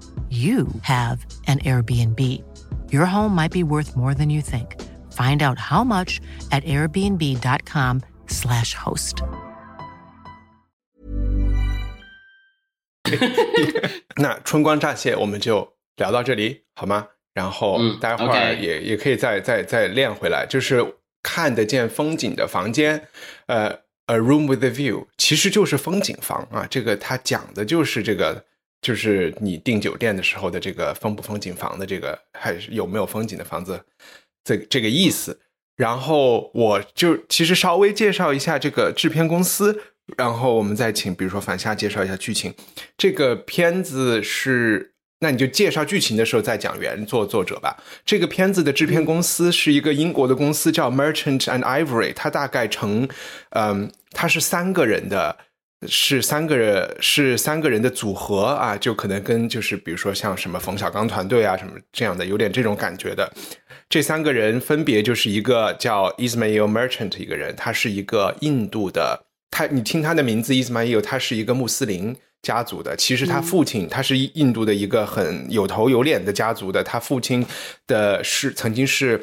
you have an Airbnb. Your home might be worth more than you think. Find out how much at airbnb.com/slash host. 那春光乍泄，我们就聊到这里好吗？然后嗯待会儿也、也可以再再再练回来，就是看得见风景的房间，呃，a room with a view，其实就是风景房啊。这个它讲的就是这个，就是你订酒店的时候的这个风不风景房的这个，还是有没有风景的房子，这这个意思。然后我就其实稍微介绍一下这个制片公司，然后我们再请比如说反夏介绍一下剧情。这个片子是，那你就介绍剧情的时候再讲原作作者吧。这个片子的制片公司是一个英国的公司，叫 Merchant and Ivory，它大概成，嗯，它是三个人的。是三个人，是三个人的组合啊，就可能跟就是比如说像什么冯小刚团队啊什么这样的，有点这种感觉的。这三个人分别就是一个叫 Ismail Merchant 一个人，他是一个印度的，他你听他的名字 Ismail，他是一个穆斯林家族的。其实他父亲他是印度的一个很有头有脸的家族的，他父亲的是曾经是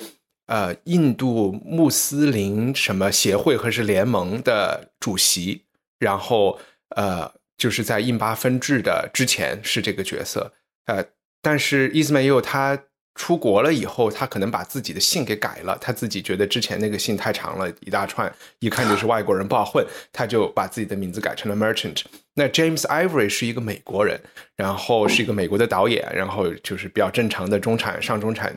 呃印度穆斯林什么协会和是联盟的主席，然后呃就是在印巴分治的之前是这个角色，呃，但是伊斯梅佑他出国了以后，他可能把自己的姓给改了，他自己觉得之前那个姓太长了，一大串，一看就是外国人不好混，他就把自己的名字改成了 Merchant。那 James Ivory 是一个美国人，然后是一个美国的导演，然后就是比较正常的中产上中产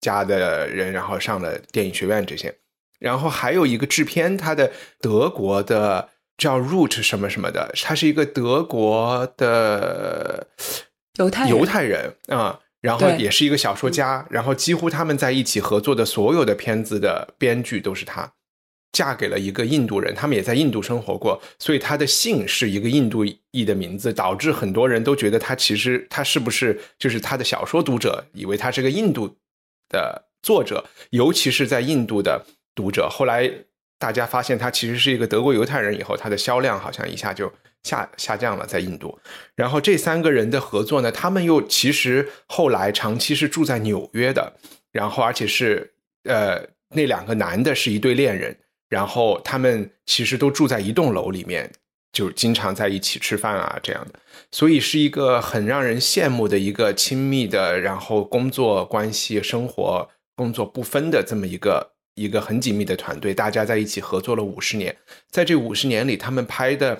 家的人，然后上了电影学院这些。然后还有一个制片，他的德国的叫 Root 什么什么的，他是一个德国的犹太犹太人啊、然后也是一个小说家，然后几乎他们在一起合作的所有的片子的编剧都是他。嫁给了一个印度人，他们也在印度生活过，所以他的姓是一个印度裔的名字，导致很多人都觉得他其实他是不是就是他的小说读者以为他是个印度的作者，尤其是在印度的读者。后来大家发现他其实是一个德国犹太人以后，他的销量好像一下就下下降了，在印度。然后这三个人的合作呢，他们又其实后来长期是住在纽约的，然后而且是呃那两个男的是一对恋人，然后他们其实都住在一栋楼里面，就经常在一起吃饭啊这样的，所以是一个很让人羡慕的一个亲密的，然后工作关系、生活工作不分的这么一个一个很紧密的团队，大家在一起合作了五十年，在这五十年里，他们拍的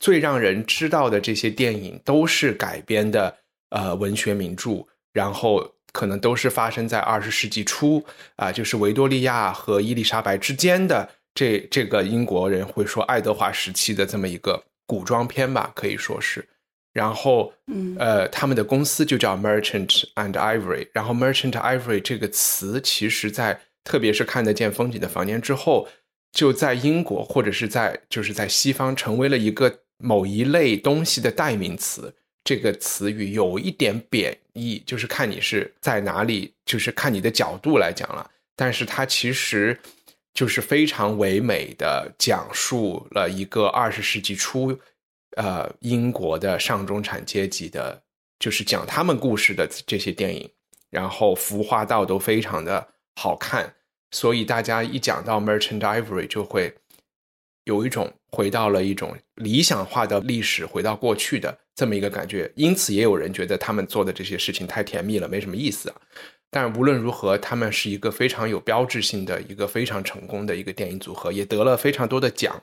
最让人知道的这些电影都是改编的呃文学名著，然后可能都是发生在二十世纪初啊、就是维多利亚和伊丽莎白之间的这这个英国人会说爱德华时期的这么一个古装片吧，可以说是。然后，嗯呃，他们的公司就叫 Merchant and Ivory。然后，Merchant Ivory 这个词，其实在特别是看得见风景的房间之后，就在英国或者是在就是在西方成为了一个某一类东西的代名词。这个词语有一点贬义，就是看你是在哪里，就是看你的角度来讲了。但是它其实就是非常唯美的讲述了一个二十世纪初，呃，英国的上中产阶级的，就是讲他们故事的这些电影，然后服化道都非常的好看，所以大家一讲到 Merchant Ivory 就会有一种回到了一种理想化的历史，回到过去的这么一个感觉。因此，也有人觉得他们做的这些事情太甜蜜了，没什么意思啊。但无论如何，他们是一个非常有标志性的一个非常成功的一个电影组合，也得了非常多的奖。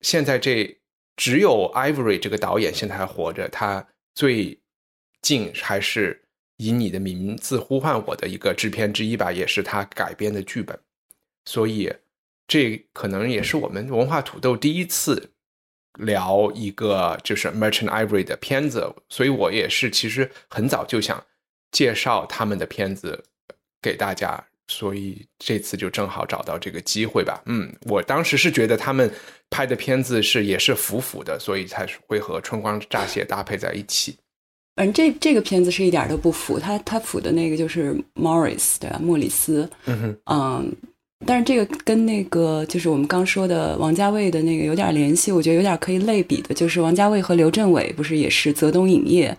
现在这只有 Ivory 这个导演现在还活着，他最近还是以你的名字呼唤我的一个制片之一吧，也是他改编的剧本。所以这可能也是我们文化土豆第一次聊一个就是 Merchant Ivory 的片子，所以我也是其实很早就想介绍他们的片子给大家，所以这次就正好找到这个机会吧。嗯，我当时是觉得他们拍的片子是也是腐腐的，所以才会和《春光乍泄》搭配在一起。反正这这个片子是一点都不腐，他他腐的那个就是 Morris 对吧？莫里斯，嗯哼，嗯，但是这个跟那个就是我们刚说的王家卫的那个有点联系，我觉得有点可以类比的，就是王家卫和刘镇伟不是也是泽东影业，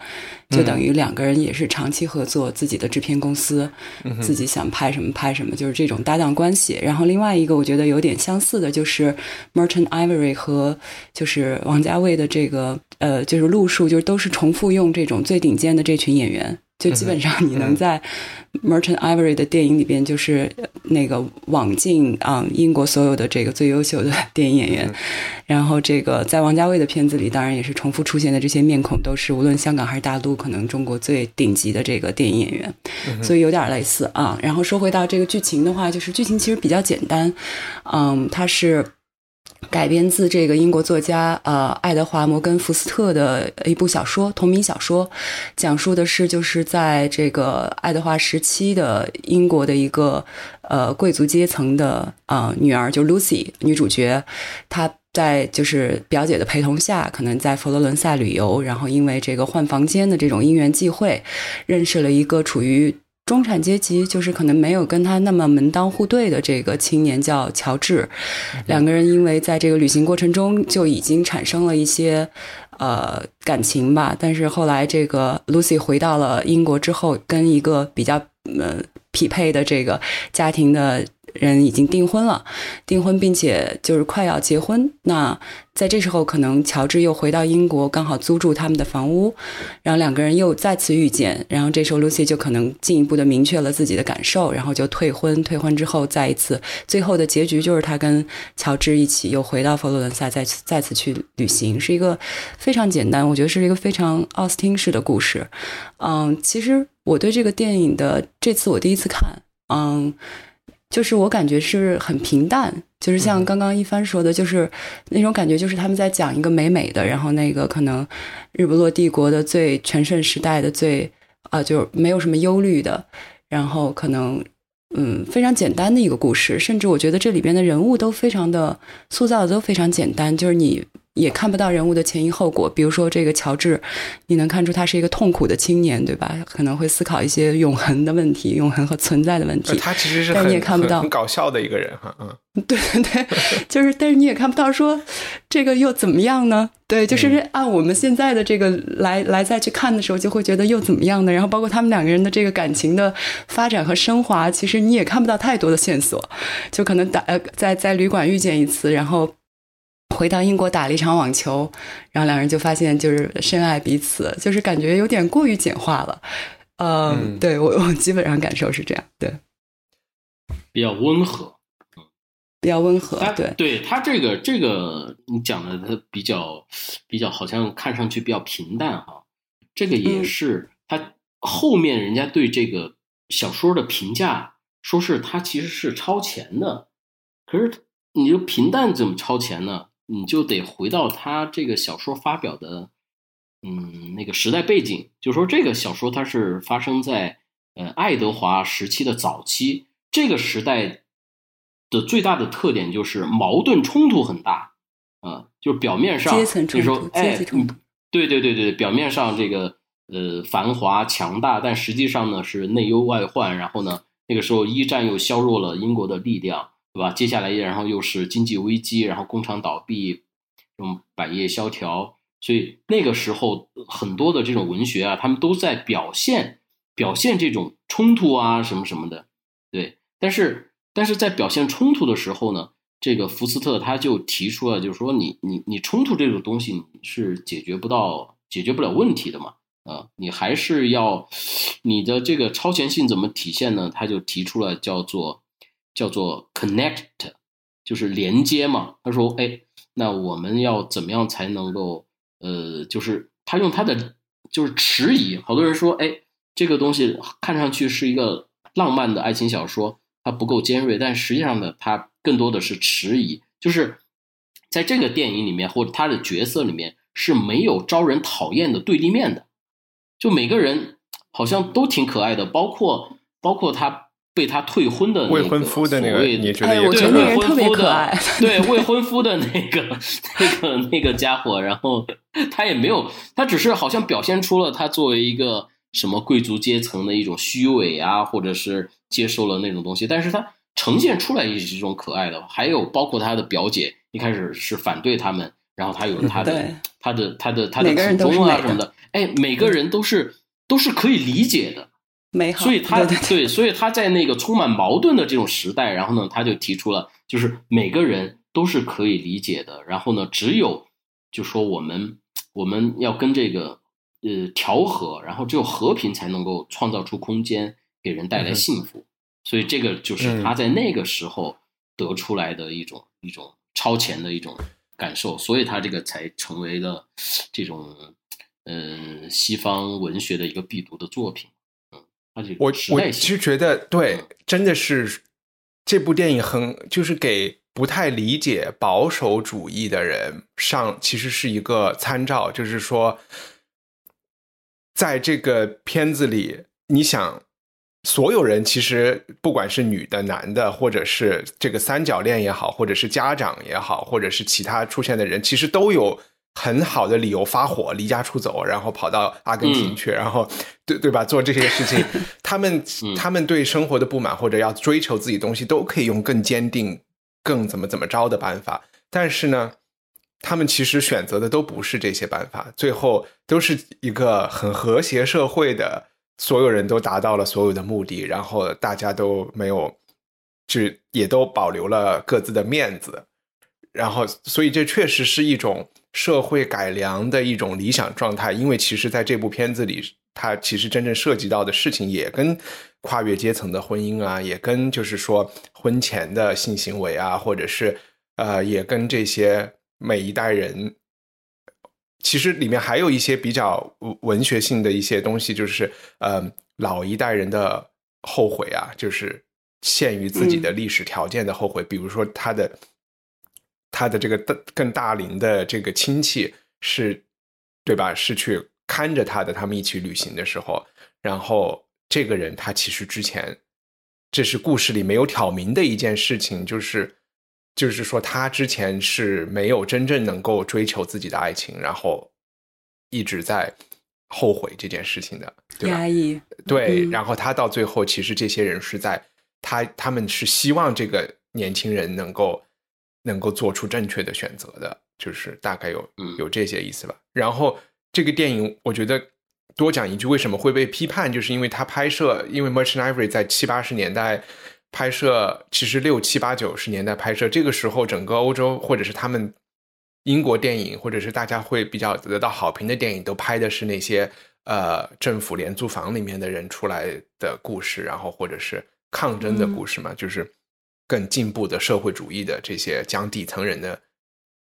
就等于两个人也是长期合作，自己的制片公司，自己想拍什么拍什么，就是这种搭档关系。然后另外一个我觉得有点相似的，就是 Merchant Ivory 和就是王家卫的这个呃，就是路数，就是都是重复用这种最顶尖的这群演员。就基本上你能在 Merchant Ivory 的电影里边，就是呃那个网进啊、英国所有的这个最优秀的电影演员，然后这个在王家卫的片子里，当然也是重复出现的这些面孔，都是无论香港还是大陆，可能中国最顶级的这个电影演员，所以有点类似啊。然后说回到这个剧情的话，就是剧情其实比较简单，嗯，它是。改编自这个英国作家呃爱德华摩根福斯特的一部小说同名小说，讲述的是就是在这个爱德华时期的英国的一个呃贵族阶层的呃女儿，就 Lucy 女主角，她在就是表姐的陪同下，可能在佛罗伦萨旅游，然后因为这个换房间的这种因缘际会，认识了一个处于中产阶级，就是可能没有跟他那么门当户对的这个青年叫乔治，两个人因为在这个旅行过程中就已经产生了一些呃感情吧，但是后来这个 Lucy 回到了英国之后，跟一个比较呃匹配的这个家庭的人已经订婚了，订婚并且就是快要结婚。那在这时候，可能乔治又回到英国，刚好租住他们的房屋，然后两个人又再次遇见。然后这时候 Lucy 就可能进一步的明确了自己的感受，然后就退婚。退婚之后，再一次最后的结局就是他跟乔治一起又回到佛罗伦萨，再次再次去旅行，是一个非常简单，我觉得是一个非常奥斯汀式的故事。嗯，其实我对这个电影的这次我第一次看，嗯，就是我感觉是很平淡，就是像刚刚一帆说的，就是那种感觉，就是他们在讲一个美美的，然后那个可能日不落帝国的最全盛时代的最啊，就没有什么忧虑的，然后可能嗯非常简单的一个故事，甚至我觉得这里边的人物都非常的塑造的都非常简单，就是你。也看不到人物的前因后果，比如说这个乔治，你能看出他是一个痛苦的青年，对吧？可能会思考一些永恒的问题、永恒和存在的问题。他其实是，但你也看不到很搞笑的一个人哈，嗯，对对对，就是，但是你也看不到说这个又怎么样呢？对，就是按我们现在的这个来来再去看的时候，就会觉得又怎么样呢？然后包括他们两个人的这个感情的发展和升华，其实你也看不到太多的线索，就可能打呃在在旅馆遇见一次，然后。回到英国打了一场网球，然后两人就发现就是深爱彼此，就是感觉有点过于简化了。嗯，对我 我基本上感受是这样，对，比较温和，比较温和。对，对他这个这个你讲的他比较比较好像看上去比较平淡哈，这个也是他后面人家对这个小说的评价，说是他其实是超前的，可是你就平淡怎么超前呢？你就得回到他这个小说发表的，嗯，那个时代背景，就说这个小说它是发生在呃爱德华时期的早期，这个时代的最大的特点就是矛盾冲突很大，啊，就表面上就说哎，对对对对，表面上这个呃繁华强大，但实际上呢是内忧外患，然后呢那个时候一战又削弱了英国的力量。对吧？接下来，然后又是经济危机，然后工厂倒闭，这种百业萧条，所以那个时候很多的这种文学啊，他们都在表现表现这种冲突啊，什么什么的。对，但是但是在表现冲突的时候呢，这个福斯特他就提出了，就是说你你你冲突这种东西是解决不到解决不了问题的嘛？啊，你还是要你的这个超前性怎么体现呢？他就提出了叫做。叫做 connect，就是连接嘛。他说：“哎，那我们要怎么样才能够呃，就是他用他的就是迟疑。好多人说，哎，这个东西看上去是一个浪漫的爱情小说，它不够尖锐，但实际上呢，它更多的是迟疑。就是在这个电影里面，或者他的角色里面是没有招人讨厌的对立面的，就每个人好像都挺可爱的，包括包括他。”被他退婚的未婚夫的那个，你觉得也对未婚夫的 对未婚夫的那个 那个那个家伙，然后 他也没有，他只是好像表现出了他作为一个什么贵族阶层的一种虚伪啊，或者是接受了那种东西，但是他呈现出来也是一种可爱的。还有包括他的表姐一开始是反对他们，然后他有他的他的他的他的苦衷啊什么的，哎，每个人都是都是可以理解的。美好，所以他对，所以他在那个充满矛盾的这种时代，然后呢，他就提出了，就是每个人都是可以理解的，然后呢，只有就说我们我们要跟这个呃调和，然后只有和平才能够创造出空间，给人带来幸福。所以这个就是他在那个时候得出来的一种一种超前的一种感受，所以他这个才成为了这种嗯西方文学的一个必读的作品。我我其实觉得，对，真的是这部电影很就是给不太理解保守主义的人上，其实是一个参照。就是说，在这个片子里，你想，所有人其实不管是女的、男的，或者是这个三角恋也好，或者是家长也好，或者是其他出现的人，其实都有。很好的理由发火，离家出走，然后跑到阿根廷去，然后对对吧？做这些事情，他们他们对生活的不满或者要追求自己东西，都可以用更坚定、更怎么怎么着的办法。但是呢，他们其实选择的都不是这些办法，最后都是一个很和谐社会的，所有人都达到了所有的目的，然后大家都没有，就也都保留了各自的面子。然后，所以这确实是一种。社会改良的一种理想状态，因为其实在这部片子里，它其实真正涉及到的事情也跟跨越阶层的婚姻啊，也跟就是说婚前的性行为啊，或者是呃，也跟这些每一代人，其实里面还有一些比较文学性的一些东西，就是呃，老一代人的后悔啊，就是限于自己的历史条件的后悔，比如说他的他的这个更更大龄的这个亲戚是，对吧？是去看着他的，他们一起旅行的时候，然后这个人他其实之前这是故事里没有挑明的一件事情，就是就是说他之前是没有真正能够追求自己的爱情，然后一直在后悔这件事情的，对吧？压抑，对，嗯然后他到最后，其实这些人是在他他们是希望这个年轻人能够能够做出正确的选择的，就是大概有嗯有这些意思吧。然后这个电影，我觉得多讲一句，为什么会被批判，就是因为它拍摄，因为《Merchant Ivory》在七八十年代拍摄，其实六七八九十年代拍摄，这个时候整个欧洲或者是他们英国电影，或者是大家会比较得到好评的电影，都拍的是那些呃政府廉租房里面的人出来的故事，然后或者是抗争的故事嘛，就是更进步的社会主义的这些讲底层人的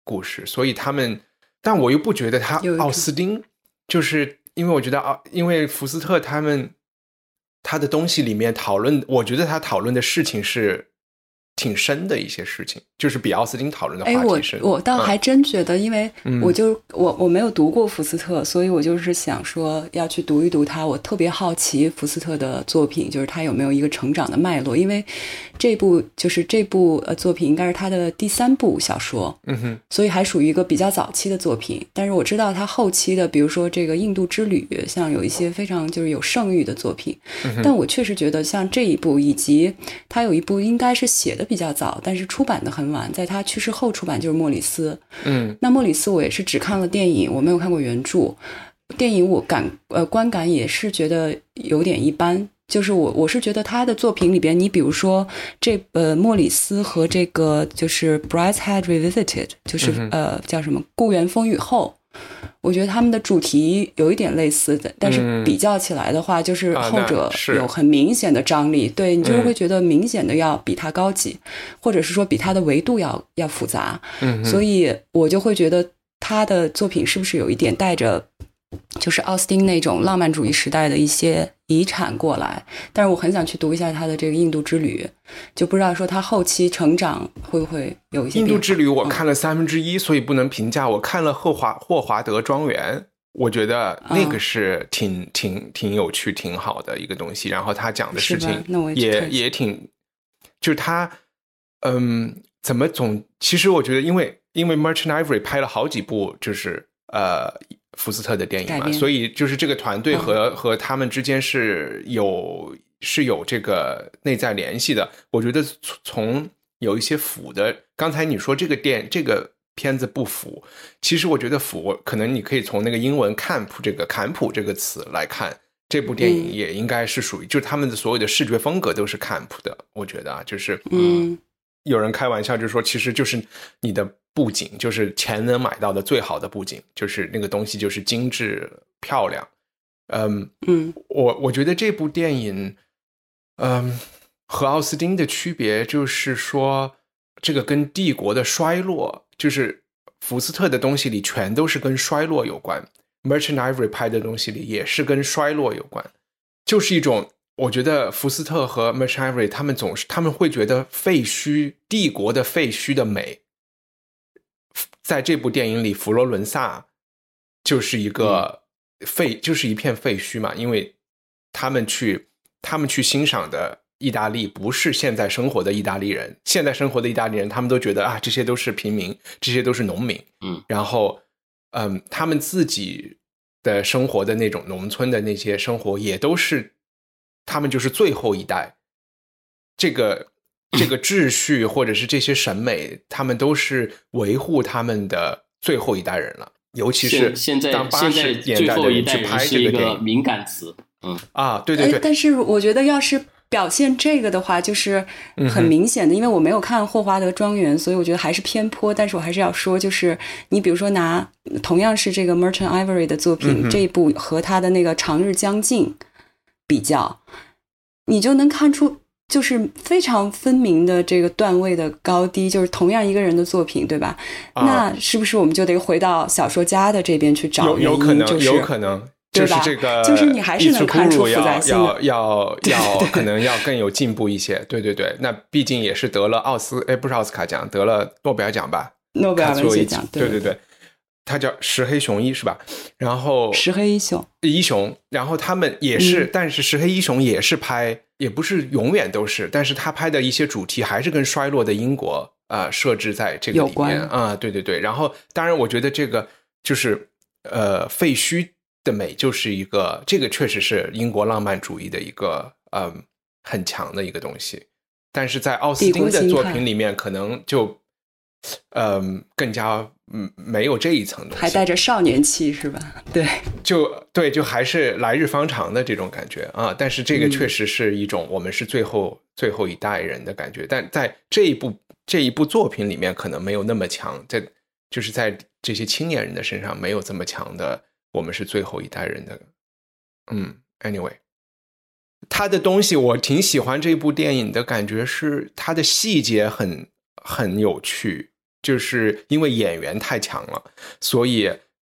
故事，所以他们，但我又不觉得他奥斯丁，就是因为我觉得奥，因为福斯特他们他的东西里面讨论，我觉得他讨论的事情是挺深的一些事情，就是比奥斯汀讨论的话题深。我倒还嗯真觉得，因为嗯我就、我我没有读过福斯特，所以我就是想说要去读一读他。我特别好奇福斯特的作品，就是他有没有一个成长的脉络。因为这部就是这部呃作品应该是他的第三部小说，嗯哼，所以还属于一个比较早期的作品。但是我知道他后期的，比如说这个《印度之旅》，像有一些非常就是有盛誉的作品。但我确实觉得像这一部，以及他有一部应该是写的比较早，但是出版的很晚，在他去世后出版就是《莫里斯》。嗯那莫里斯我也是只看了电影，我没有看过原著。电影我感呃观感也是觉得有点一般，就是我我是觉得他的作品里边，你比如说这呃莫里斯和这个就是《Bride's Head Revisited》，就是、嗯呃叫什么《故园风雨后》。我觉得他们的主题有一点类似的，但是嗯。比较起来的话，就是后者有很明显的张力，对你就会觉得明显的要比他高级，或者是说比他的维度要要复杂。嗯。哼，所以我就会觉得他的作品是不是有一点带着，就是奥斯汀那种浪漫主义时代的一些遗产过来。但是我很想去读一下他的这个《印度之旅》，就不知道说他后期成长会不会有一些印度之旅我嗯看了三分之一，所以不能评价。我看了霍华霍华德庄园，我觉得那个嗯是挺挺挺有趣、挺好的一个东西。然后他讲的事情那我也也挺，就是他嗯，怎么总？其实我觉得，因为因为 Merchant Ivory 拍了好几部，就是呃福斯特的电影嘛，所以就是这个团队嗯和、和他们之间是有是有这个内在联系的。我觉得从从有一些腐的，刚才你说这个电这个片子不腐，其实我觉得腐，可能你可以从那个英文 camp 这个坎普这个词来看。这部电影嗯也应该是属于，就是他们的所有的视觉风格都是 camp 的，我觉得啊，就是嗯有人开玩笑就说，其实就是你的布景，就是钱能买到的最好的布景，就是那个东西就是精致漂亮。嗯，嗯我我觉得这部电影，嗯，和奥斯汀的区别就是说，这个跟帝国的衰落，就是福斯特的东西里全都是跟衰落有关，Merchant Ivory 拍的东西里也是跟衰落有关，就是一种。我觉得福斯特和 Merchant Ivory 他们总是他们会觉得废墟帝国的废墟的美，在这部电影里，佛罗伦萨就是一个废，就是一片废墟嘛，因为他们去他们去欣赏的意大利不是现在生活的意大利人，现在生活的意大利人，他们都觉得啊，这些都是平民，这些都是农民，嗯，然后嗯，他们自己的生活的那种农村的那些生活，也都是他们就是最后一代，这个这个秩序或者是这些审美，他们都是维护他们的最后一代人了。尤其是现现在当八现在十年代的最后一人去拍代人是一这个电影个敏感词，嗯，啊，对对对，哎但是我觉得要是表现这个的话，就是嗯很明显的，因为我没有看霍华德庄园，所以我觉得还是偏颇。但是我还是要说，就是你比如说拿同样是这个 Merchant Ivory 的作品、嗯这一部和他的那个《长日将近》比较，你就能看出。就是非常分明的这个段位的高低，就是同样一个人的作品，对吧？啊那是不是我们就得回到小说家的这边去找有可能，就是有可能。就是？这个，就是你还是能看出复杂性要的。要可能要更有进步一些。对对对，那毕竟也是得了奥斯，哎，不是奥斯卡奖，得了诺贝尔奖吧？诺贝尔文学奖，对对对，他叫石黑雄一是吧？然后石黑一雄，一雄，然后他们也是，嗯但是石黑一雄也是拍，也不是永远都是，但是他拍的一些主题还是跟衰落的英国啊、呃设置在这个里面啊、对对对。然后当然，我觉得这个就是呃废墟的美，就是一个这个确实是英国浪漫主义的一个嗯、很强的一个东西，但是在奥斯汀的作品里面，可能就嗯、更加嗯没有这一层东西，还带着少年气是吧？对，就对，就还是来日方长的这种感觉啊。但是这个嗯确实是一种我们是最后最后一代人的感觉，但在这一部这一部作品里面，可能没有那么强，在就是在这些青年人的身上没有这么强的，我们是最后一代人的。嗯，anyway，他的东西我挺喜欢这部电影的感觉是他的细节很很有趣，就是因为演员太强了，所以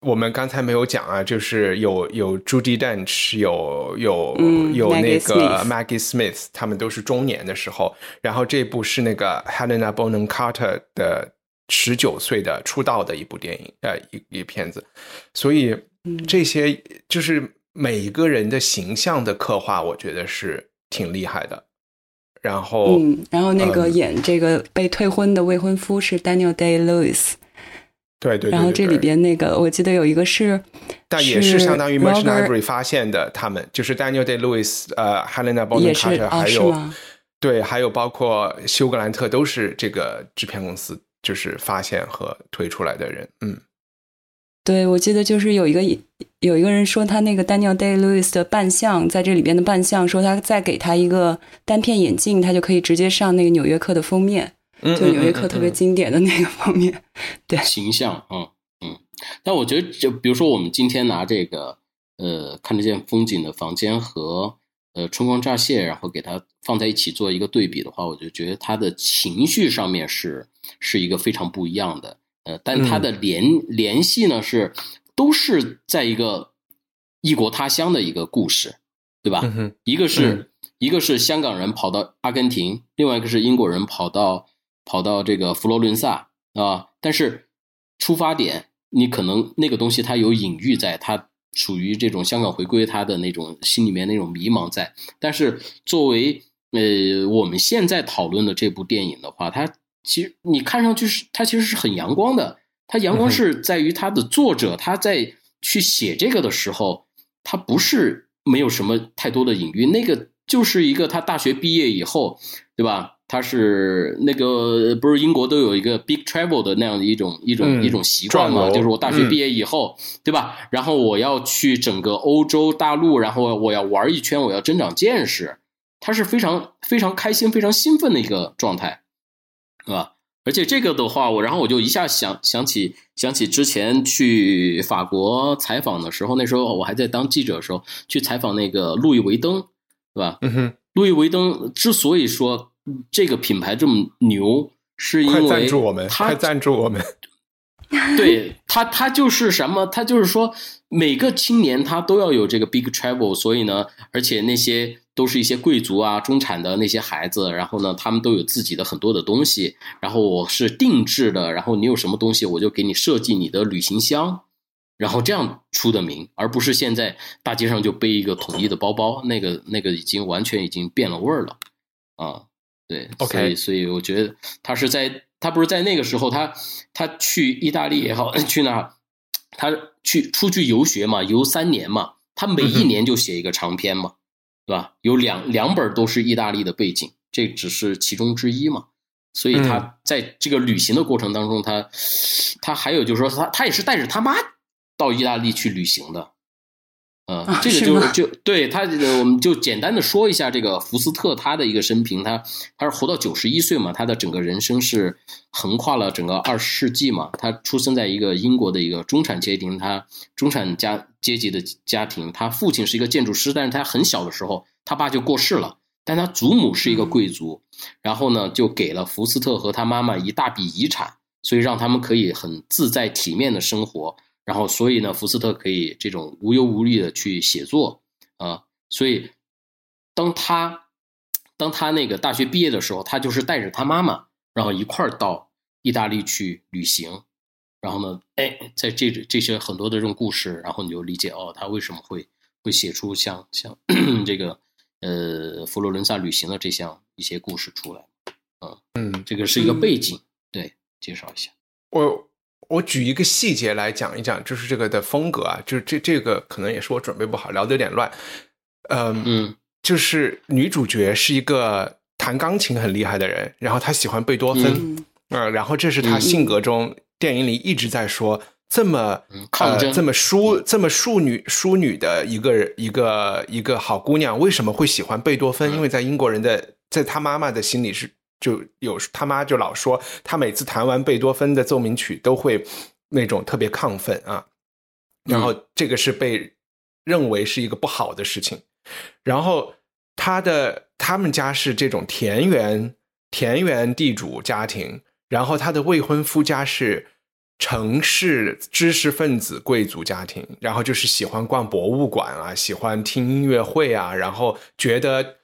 我们刚才没有讲啊，就是有有 Judy Dench，有有、嗯有那个 Maggie Smith，他们都是中年的时候，然后这部是那个 Helena Bonham Carter 的十九岁的出道的一部电影，呃，一一片子，所以嗯。这些就是每一个人的形象的刻画，我觉得是挺厉害的。然后，嗯，然后那个嗯演这个被退婚的未婚夫是 Daniel Day Lewis，对对对，然后这里边那个我记得有一个是，但也是相当于 Merchant Ivory 发现的，他们就是 Daniel Day Lewis，呃，Helena Bonham Carter，啊还有、对，还有包括休格兰特，都是这个制片公司就是发现和推出来的人。嗯，对我记得就是有一个有一个人说他那个 Daniel Day Lewis 的扮相，在这里边的扮相，说他再给他一个单片眼镜，他就可以直接上那个《纽约客》的封面，嗯就《纽约客》嗯特别经典的那个封面。对，形象，嗯嗯。但我觉得，就比如说我们今天拿这个呃看得见风景的房间和呃春光乍泄，然后给它放在一起做一个对比的话，我就觉得它的情绪上面是是一个非常不一样的。呃，但它的联、联系呢是都是在一个异国他乡的一个故事，对吧？嗯一个是、嗯一个是香港人跑到阿根廷，另外一个是英国人跑到跑到这个佛罗伦萨啊。但是出发点，你可能那个东西它有隐喻在，它属于这种香港回归它的那种心里面那种迷茫在。但是作为呃我们现在讨论的这部电影的话，它其实你看上去是它其实是很阳光的，它阳光是在于它的作者他在去写这个的时候，他不是没有什么太多的隐喻，那个就是一个他大学毕业以后，对吧？他是那个不是英国都有一个 big travel 的那样的一种一种、嗯一种习惯嘛？就是我大学嗯毕业以后，对吧？然后我要去整个欧洲大陆，然后我要玩一圈，我要增长见识。他是非常非常开心、非常兴奋的一个状态，对吧？而且这个的话，我然后我就一下想想起想起之前去法国采访的时候，那时候我还在当记者的时候，去采访那个路易威登，对吧？嗯哼，路易威登之所以说这个品牌这么牛，是因快为赞助我们，他快赞助我们。对他，他就是什么？他就是说，每个青年他都要有这个 big travel，所以呢，而且那些都是一些贵族啊、中产的那些孩子，然后呢，他们都有自己的很多的东西，然后我是定制的，然后你有什么东西，我就给你设计你的旅行箱，然后这样出的名，而不是现在大街上就背一个统一的包包，那个那个已经完全已经变了味儿了啊。对 OK 所以所以我觉得他是在他不是在那个时候，他他去意大利也好，去那儿他去出去游学嘛，游三年嘛，他每一年就写一个长篇嘛，对吧？有两两本都是意大利的背景，这只是其中之一嘛。所以嗯他在这个旅行的过程当中，他他还有就是说，他他也是带着他妈到意大利去旅行的。呃啊，这个就是就对他，呃我们就简单的说一下这个福斯特他的一个生平，他他是活到九十一岁嘛，他的整个人生是横跨了整个二十世纪嘛。他出生在一个英国的一个中产阶级，他中产家阶级的家庭，他父亲是一个建筑师，但是他很小的时候他爸就过世了，但他祖母是一个贵族，然后呢就给了福斯特和他妈妈一大笔遗产，所以让他们可以很自在体面的生活。然后所以呢，福斯特可以这种无忧无虑的去写作啊，所以当他当他那个大学毕业的时候，他就是带着他妈妈，然后一块儿到意大利去旅行，然后呢，哎，在这这些很多的这种故事，然后你就理解哦，他为什么会会写出像像 这个呃佛罗伦萨旅行的这项一些故事出来，嗯嗯，这个是一个背景，对，介绍一下。我我举一个细节来讲一讲，就是这个的风格啊，就是这这个可能也是我准备不好，聊的有点乱。嗯嗯。就是女主角是一个弹钢琴很厉害的人，然后她喜欢贝多芬，嗯。呃，然后这是她性格中、电影里一直在说这么嗯抗争呃这么淑这么淑女淑女的一个一个一个好姑娘，为什么会喜欢贝多芬？因为在英国人的在她妈妈的心里是就有他妈就老说，他每次弹完贝多芬的奏鸣曲都会那种特别亢奋啊，然后这个是被认为是一个不好的事情。然后他的他们家是这种田园田园地主家庭，然后他的未婚夫家是城市知识分子贵族家庭，然后就是喜欢逛博物馆啊，喜欢听音乐会啊，然后觉得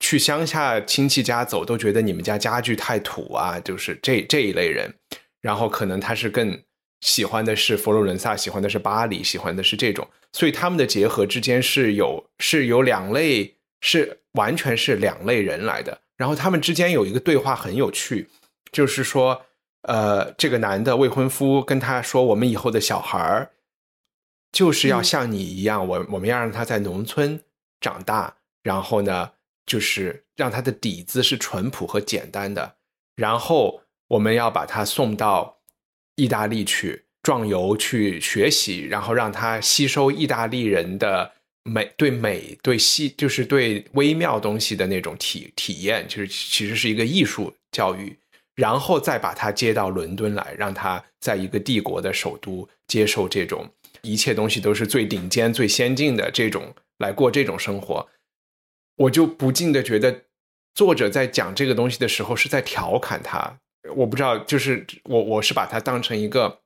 去乡下亲戚家走都觉得你们家家具太土啊，就是这这一类人。然后可能他是更喜欢的是佛罗伦萨，喜欢的是巴黎，喜欢的是这种，所以他们的结合之间是有是有两类，是完全是两类人来的。然后他们之间有一个对话很有趣，就是说，呃，这个男的未婚夫跟他说，我们以后的小孩儿就是要像你一样，我我们要让他在农村长大，然后呢，就是让他的底子是淳朴和简单的，然后我们要把他送到意大利去壮游去学习，然后让他吸收意大利人的美对美对细就是对微妙东西的那种体体验，就是其实是一个艺术教育，然后再把他接到伦敦来，让他在一个帝国的首都接受这种一切东西都是最顶尖、最先进的这种来过这种生活，我就不禁的觉得作者在讲这个东西的时候是在调侃他。我不知道，就是我我是把它当成一个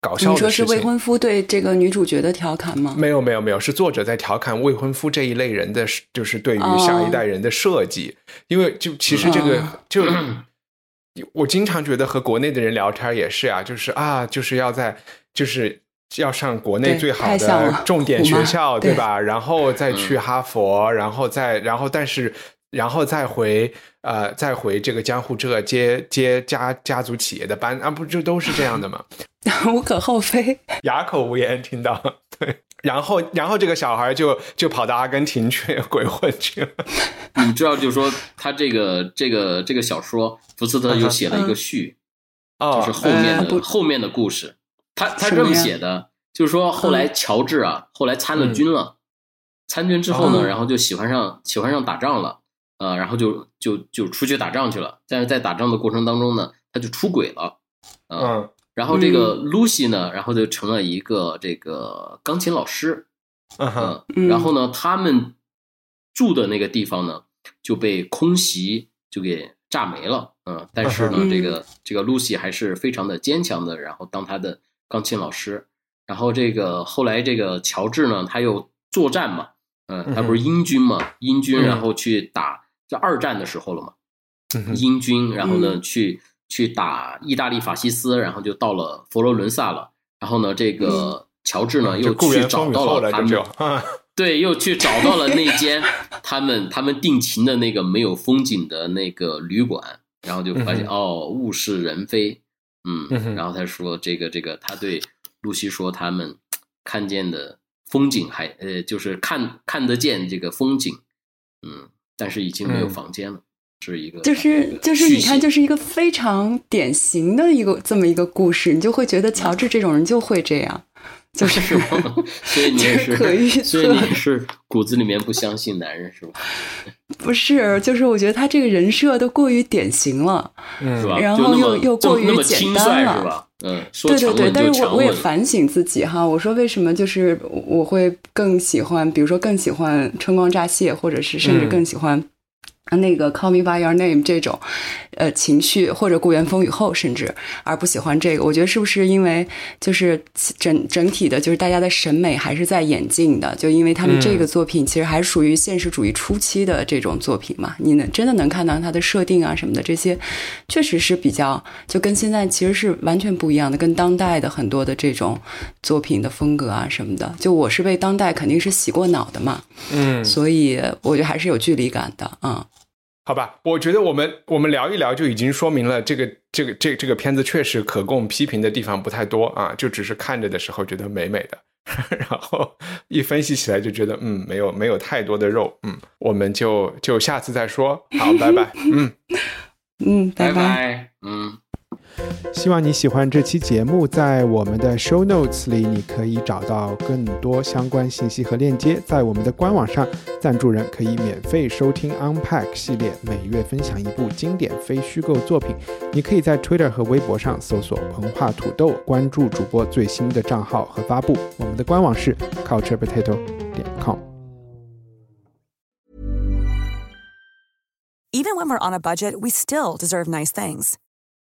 搞笑你说的事情。是未婚夫对这个女主角的调侃吗？没有没有没有，是作者在调侃未婚夫这一类人的，就是对于下一代人的设计。因为就其实这个、哦就，我经常觉得和国内的人聊天也是啊，就是啊，就是要在就是要上国内最好的重点学校，对对吧？然后再去哈佛，然后再然后但是然后再回呃再回这个江户浙接接家家族企业的班啊，不就都是这样的吗？无可厚非。哑口无言，听到对，然后然后这个小孩就就跑到阿根廷去 鬼混去了，你知道，就是说他这个这个这个小说，福斯特又写了一个序，哦就是后面的、后面的故事。他他这么写的，就是说后来乔治啊，后来参了军了，参军之后呢，嗯然后就喜欢上喜欢上打仗了，呃，然后就就就出去打仗去了。但是在打仗的过程当中呢，他就出轨了，呃、嗯。然后这个 Lucy 呢，然后就成了一个这个钢琴老师，嗯哼。然后呢，他们住的那个地方呢就被空袭就给炸没了，嗯，但是呢，嗯这个这个 Lucy 还是非常的坚强的，然后当他的钢琴老师，然后这个后来这个乔治呢，他又作战嘛，嗯，他不是英军嘛，英军嗯。然后去打这二战的时候了嘛，英军，然后呢、嗯。去去打意大利法西斯，然后就到了佛罗伦萨了。然后呢，这个乔治呢、又去找到了，他们对，又去找到了那间他们他们定情的那个没有风景的那个旅馆，然后就发现、嗯哦，物是人非，嗯，嗯然后他说这个这个，他对露西说他们看见的风景还呃，就是看看得见这个风景，嗯，但是已经没有嗯房间了，是一个就是就是你看，就是一个非常典型的一个这么一个故事，你就会觉得乔治这种人就会这样，就是 是？所以你是所以你是骨子里面不相信男人是吧？不是，就是我觉得他这个人设都过于典型了。嗯是吧？然后又又过于简单了是吧？嗯，对对对，但是我我也。反省自己哈，我说为什么就是我会更喜欢，比如说更喜欢《春光乍泄》，或者是甚至嗯更喜欢那个《Call Me by Your Name》这种，呃，情绪或者《故园风雨后》，甚至而不喜欢这个，我觉得是不是因为就是整整体的，就是大家的审美还是在演进的？就因为他们这个作品其实还属于现实主义初期的这种作品嘛，你能真的能看到它的设定啊什么的，这些确实是比较就跟现在其实是完全不一样的，跟当代的很多的这种作品的风格啊什么的，就我是被当代肯定是洗过脑的嘛，嗯，所以我觉得还是有距离感的，嗯。好吧，我觉得我们我们聊一聊就已经说明了这个这个这这个片子确实可供批评的地方不太多啊，就只是看着的时候觉得美美的，然后一分析起来就觉得嗯没有没有太多的肉，嗯，我们就就下次再说，好，拜拜，嗯。嗯，拜拜，嗯。希望你喜欢这期节目，在我们的 show notes 里，你可以找到更多相关信息和链接。在我们的官网上，赞助人可以免费收听 Unpack 系列，每月分享一部经典非虚构作品。你可以在 Twitter 和微博上搜索“文化土豆”，关注主播最新的账号和发布。我们的官网是 culturepotato 点 com。Even when we're on a budget, we still deserve nice things.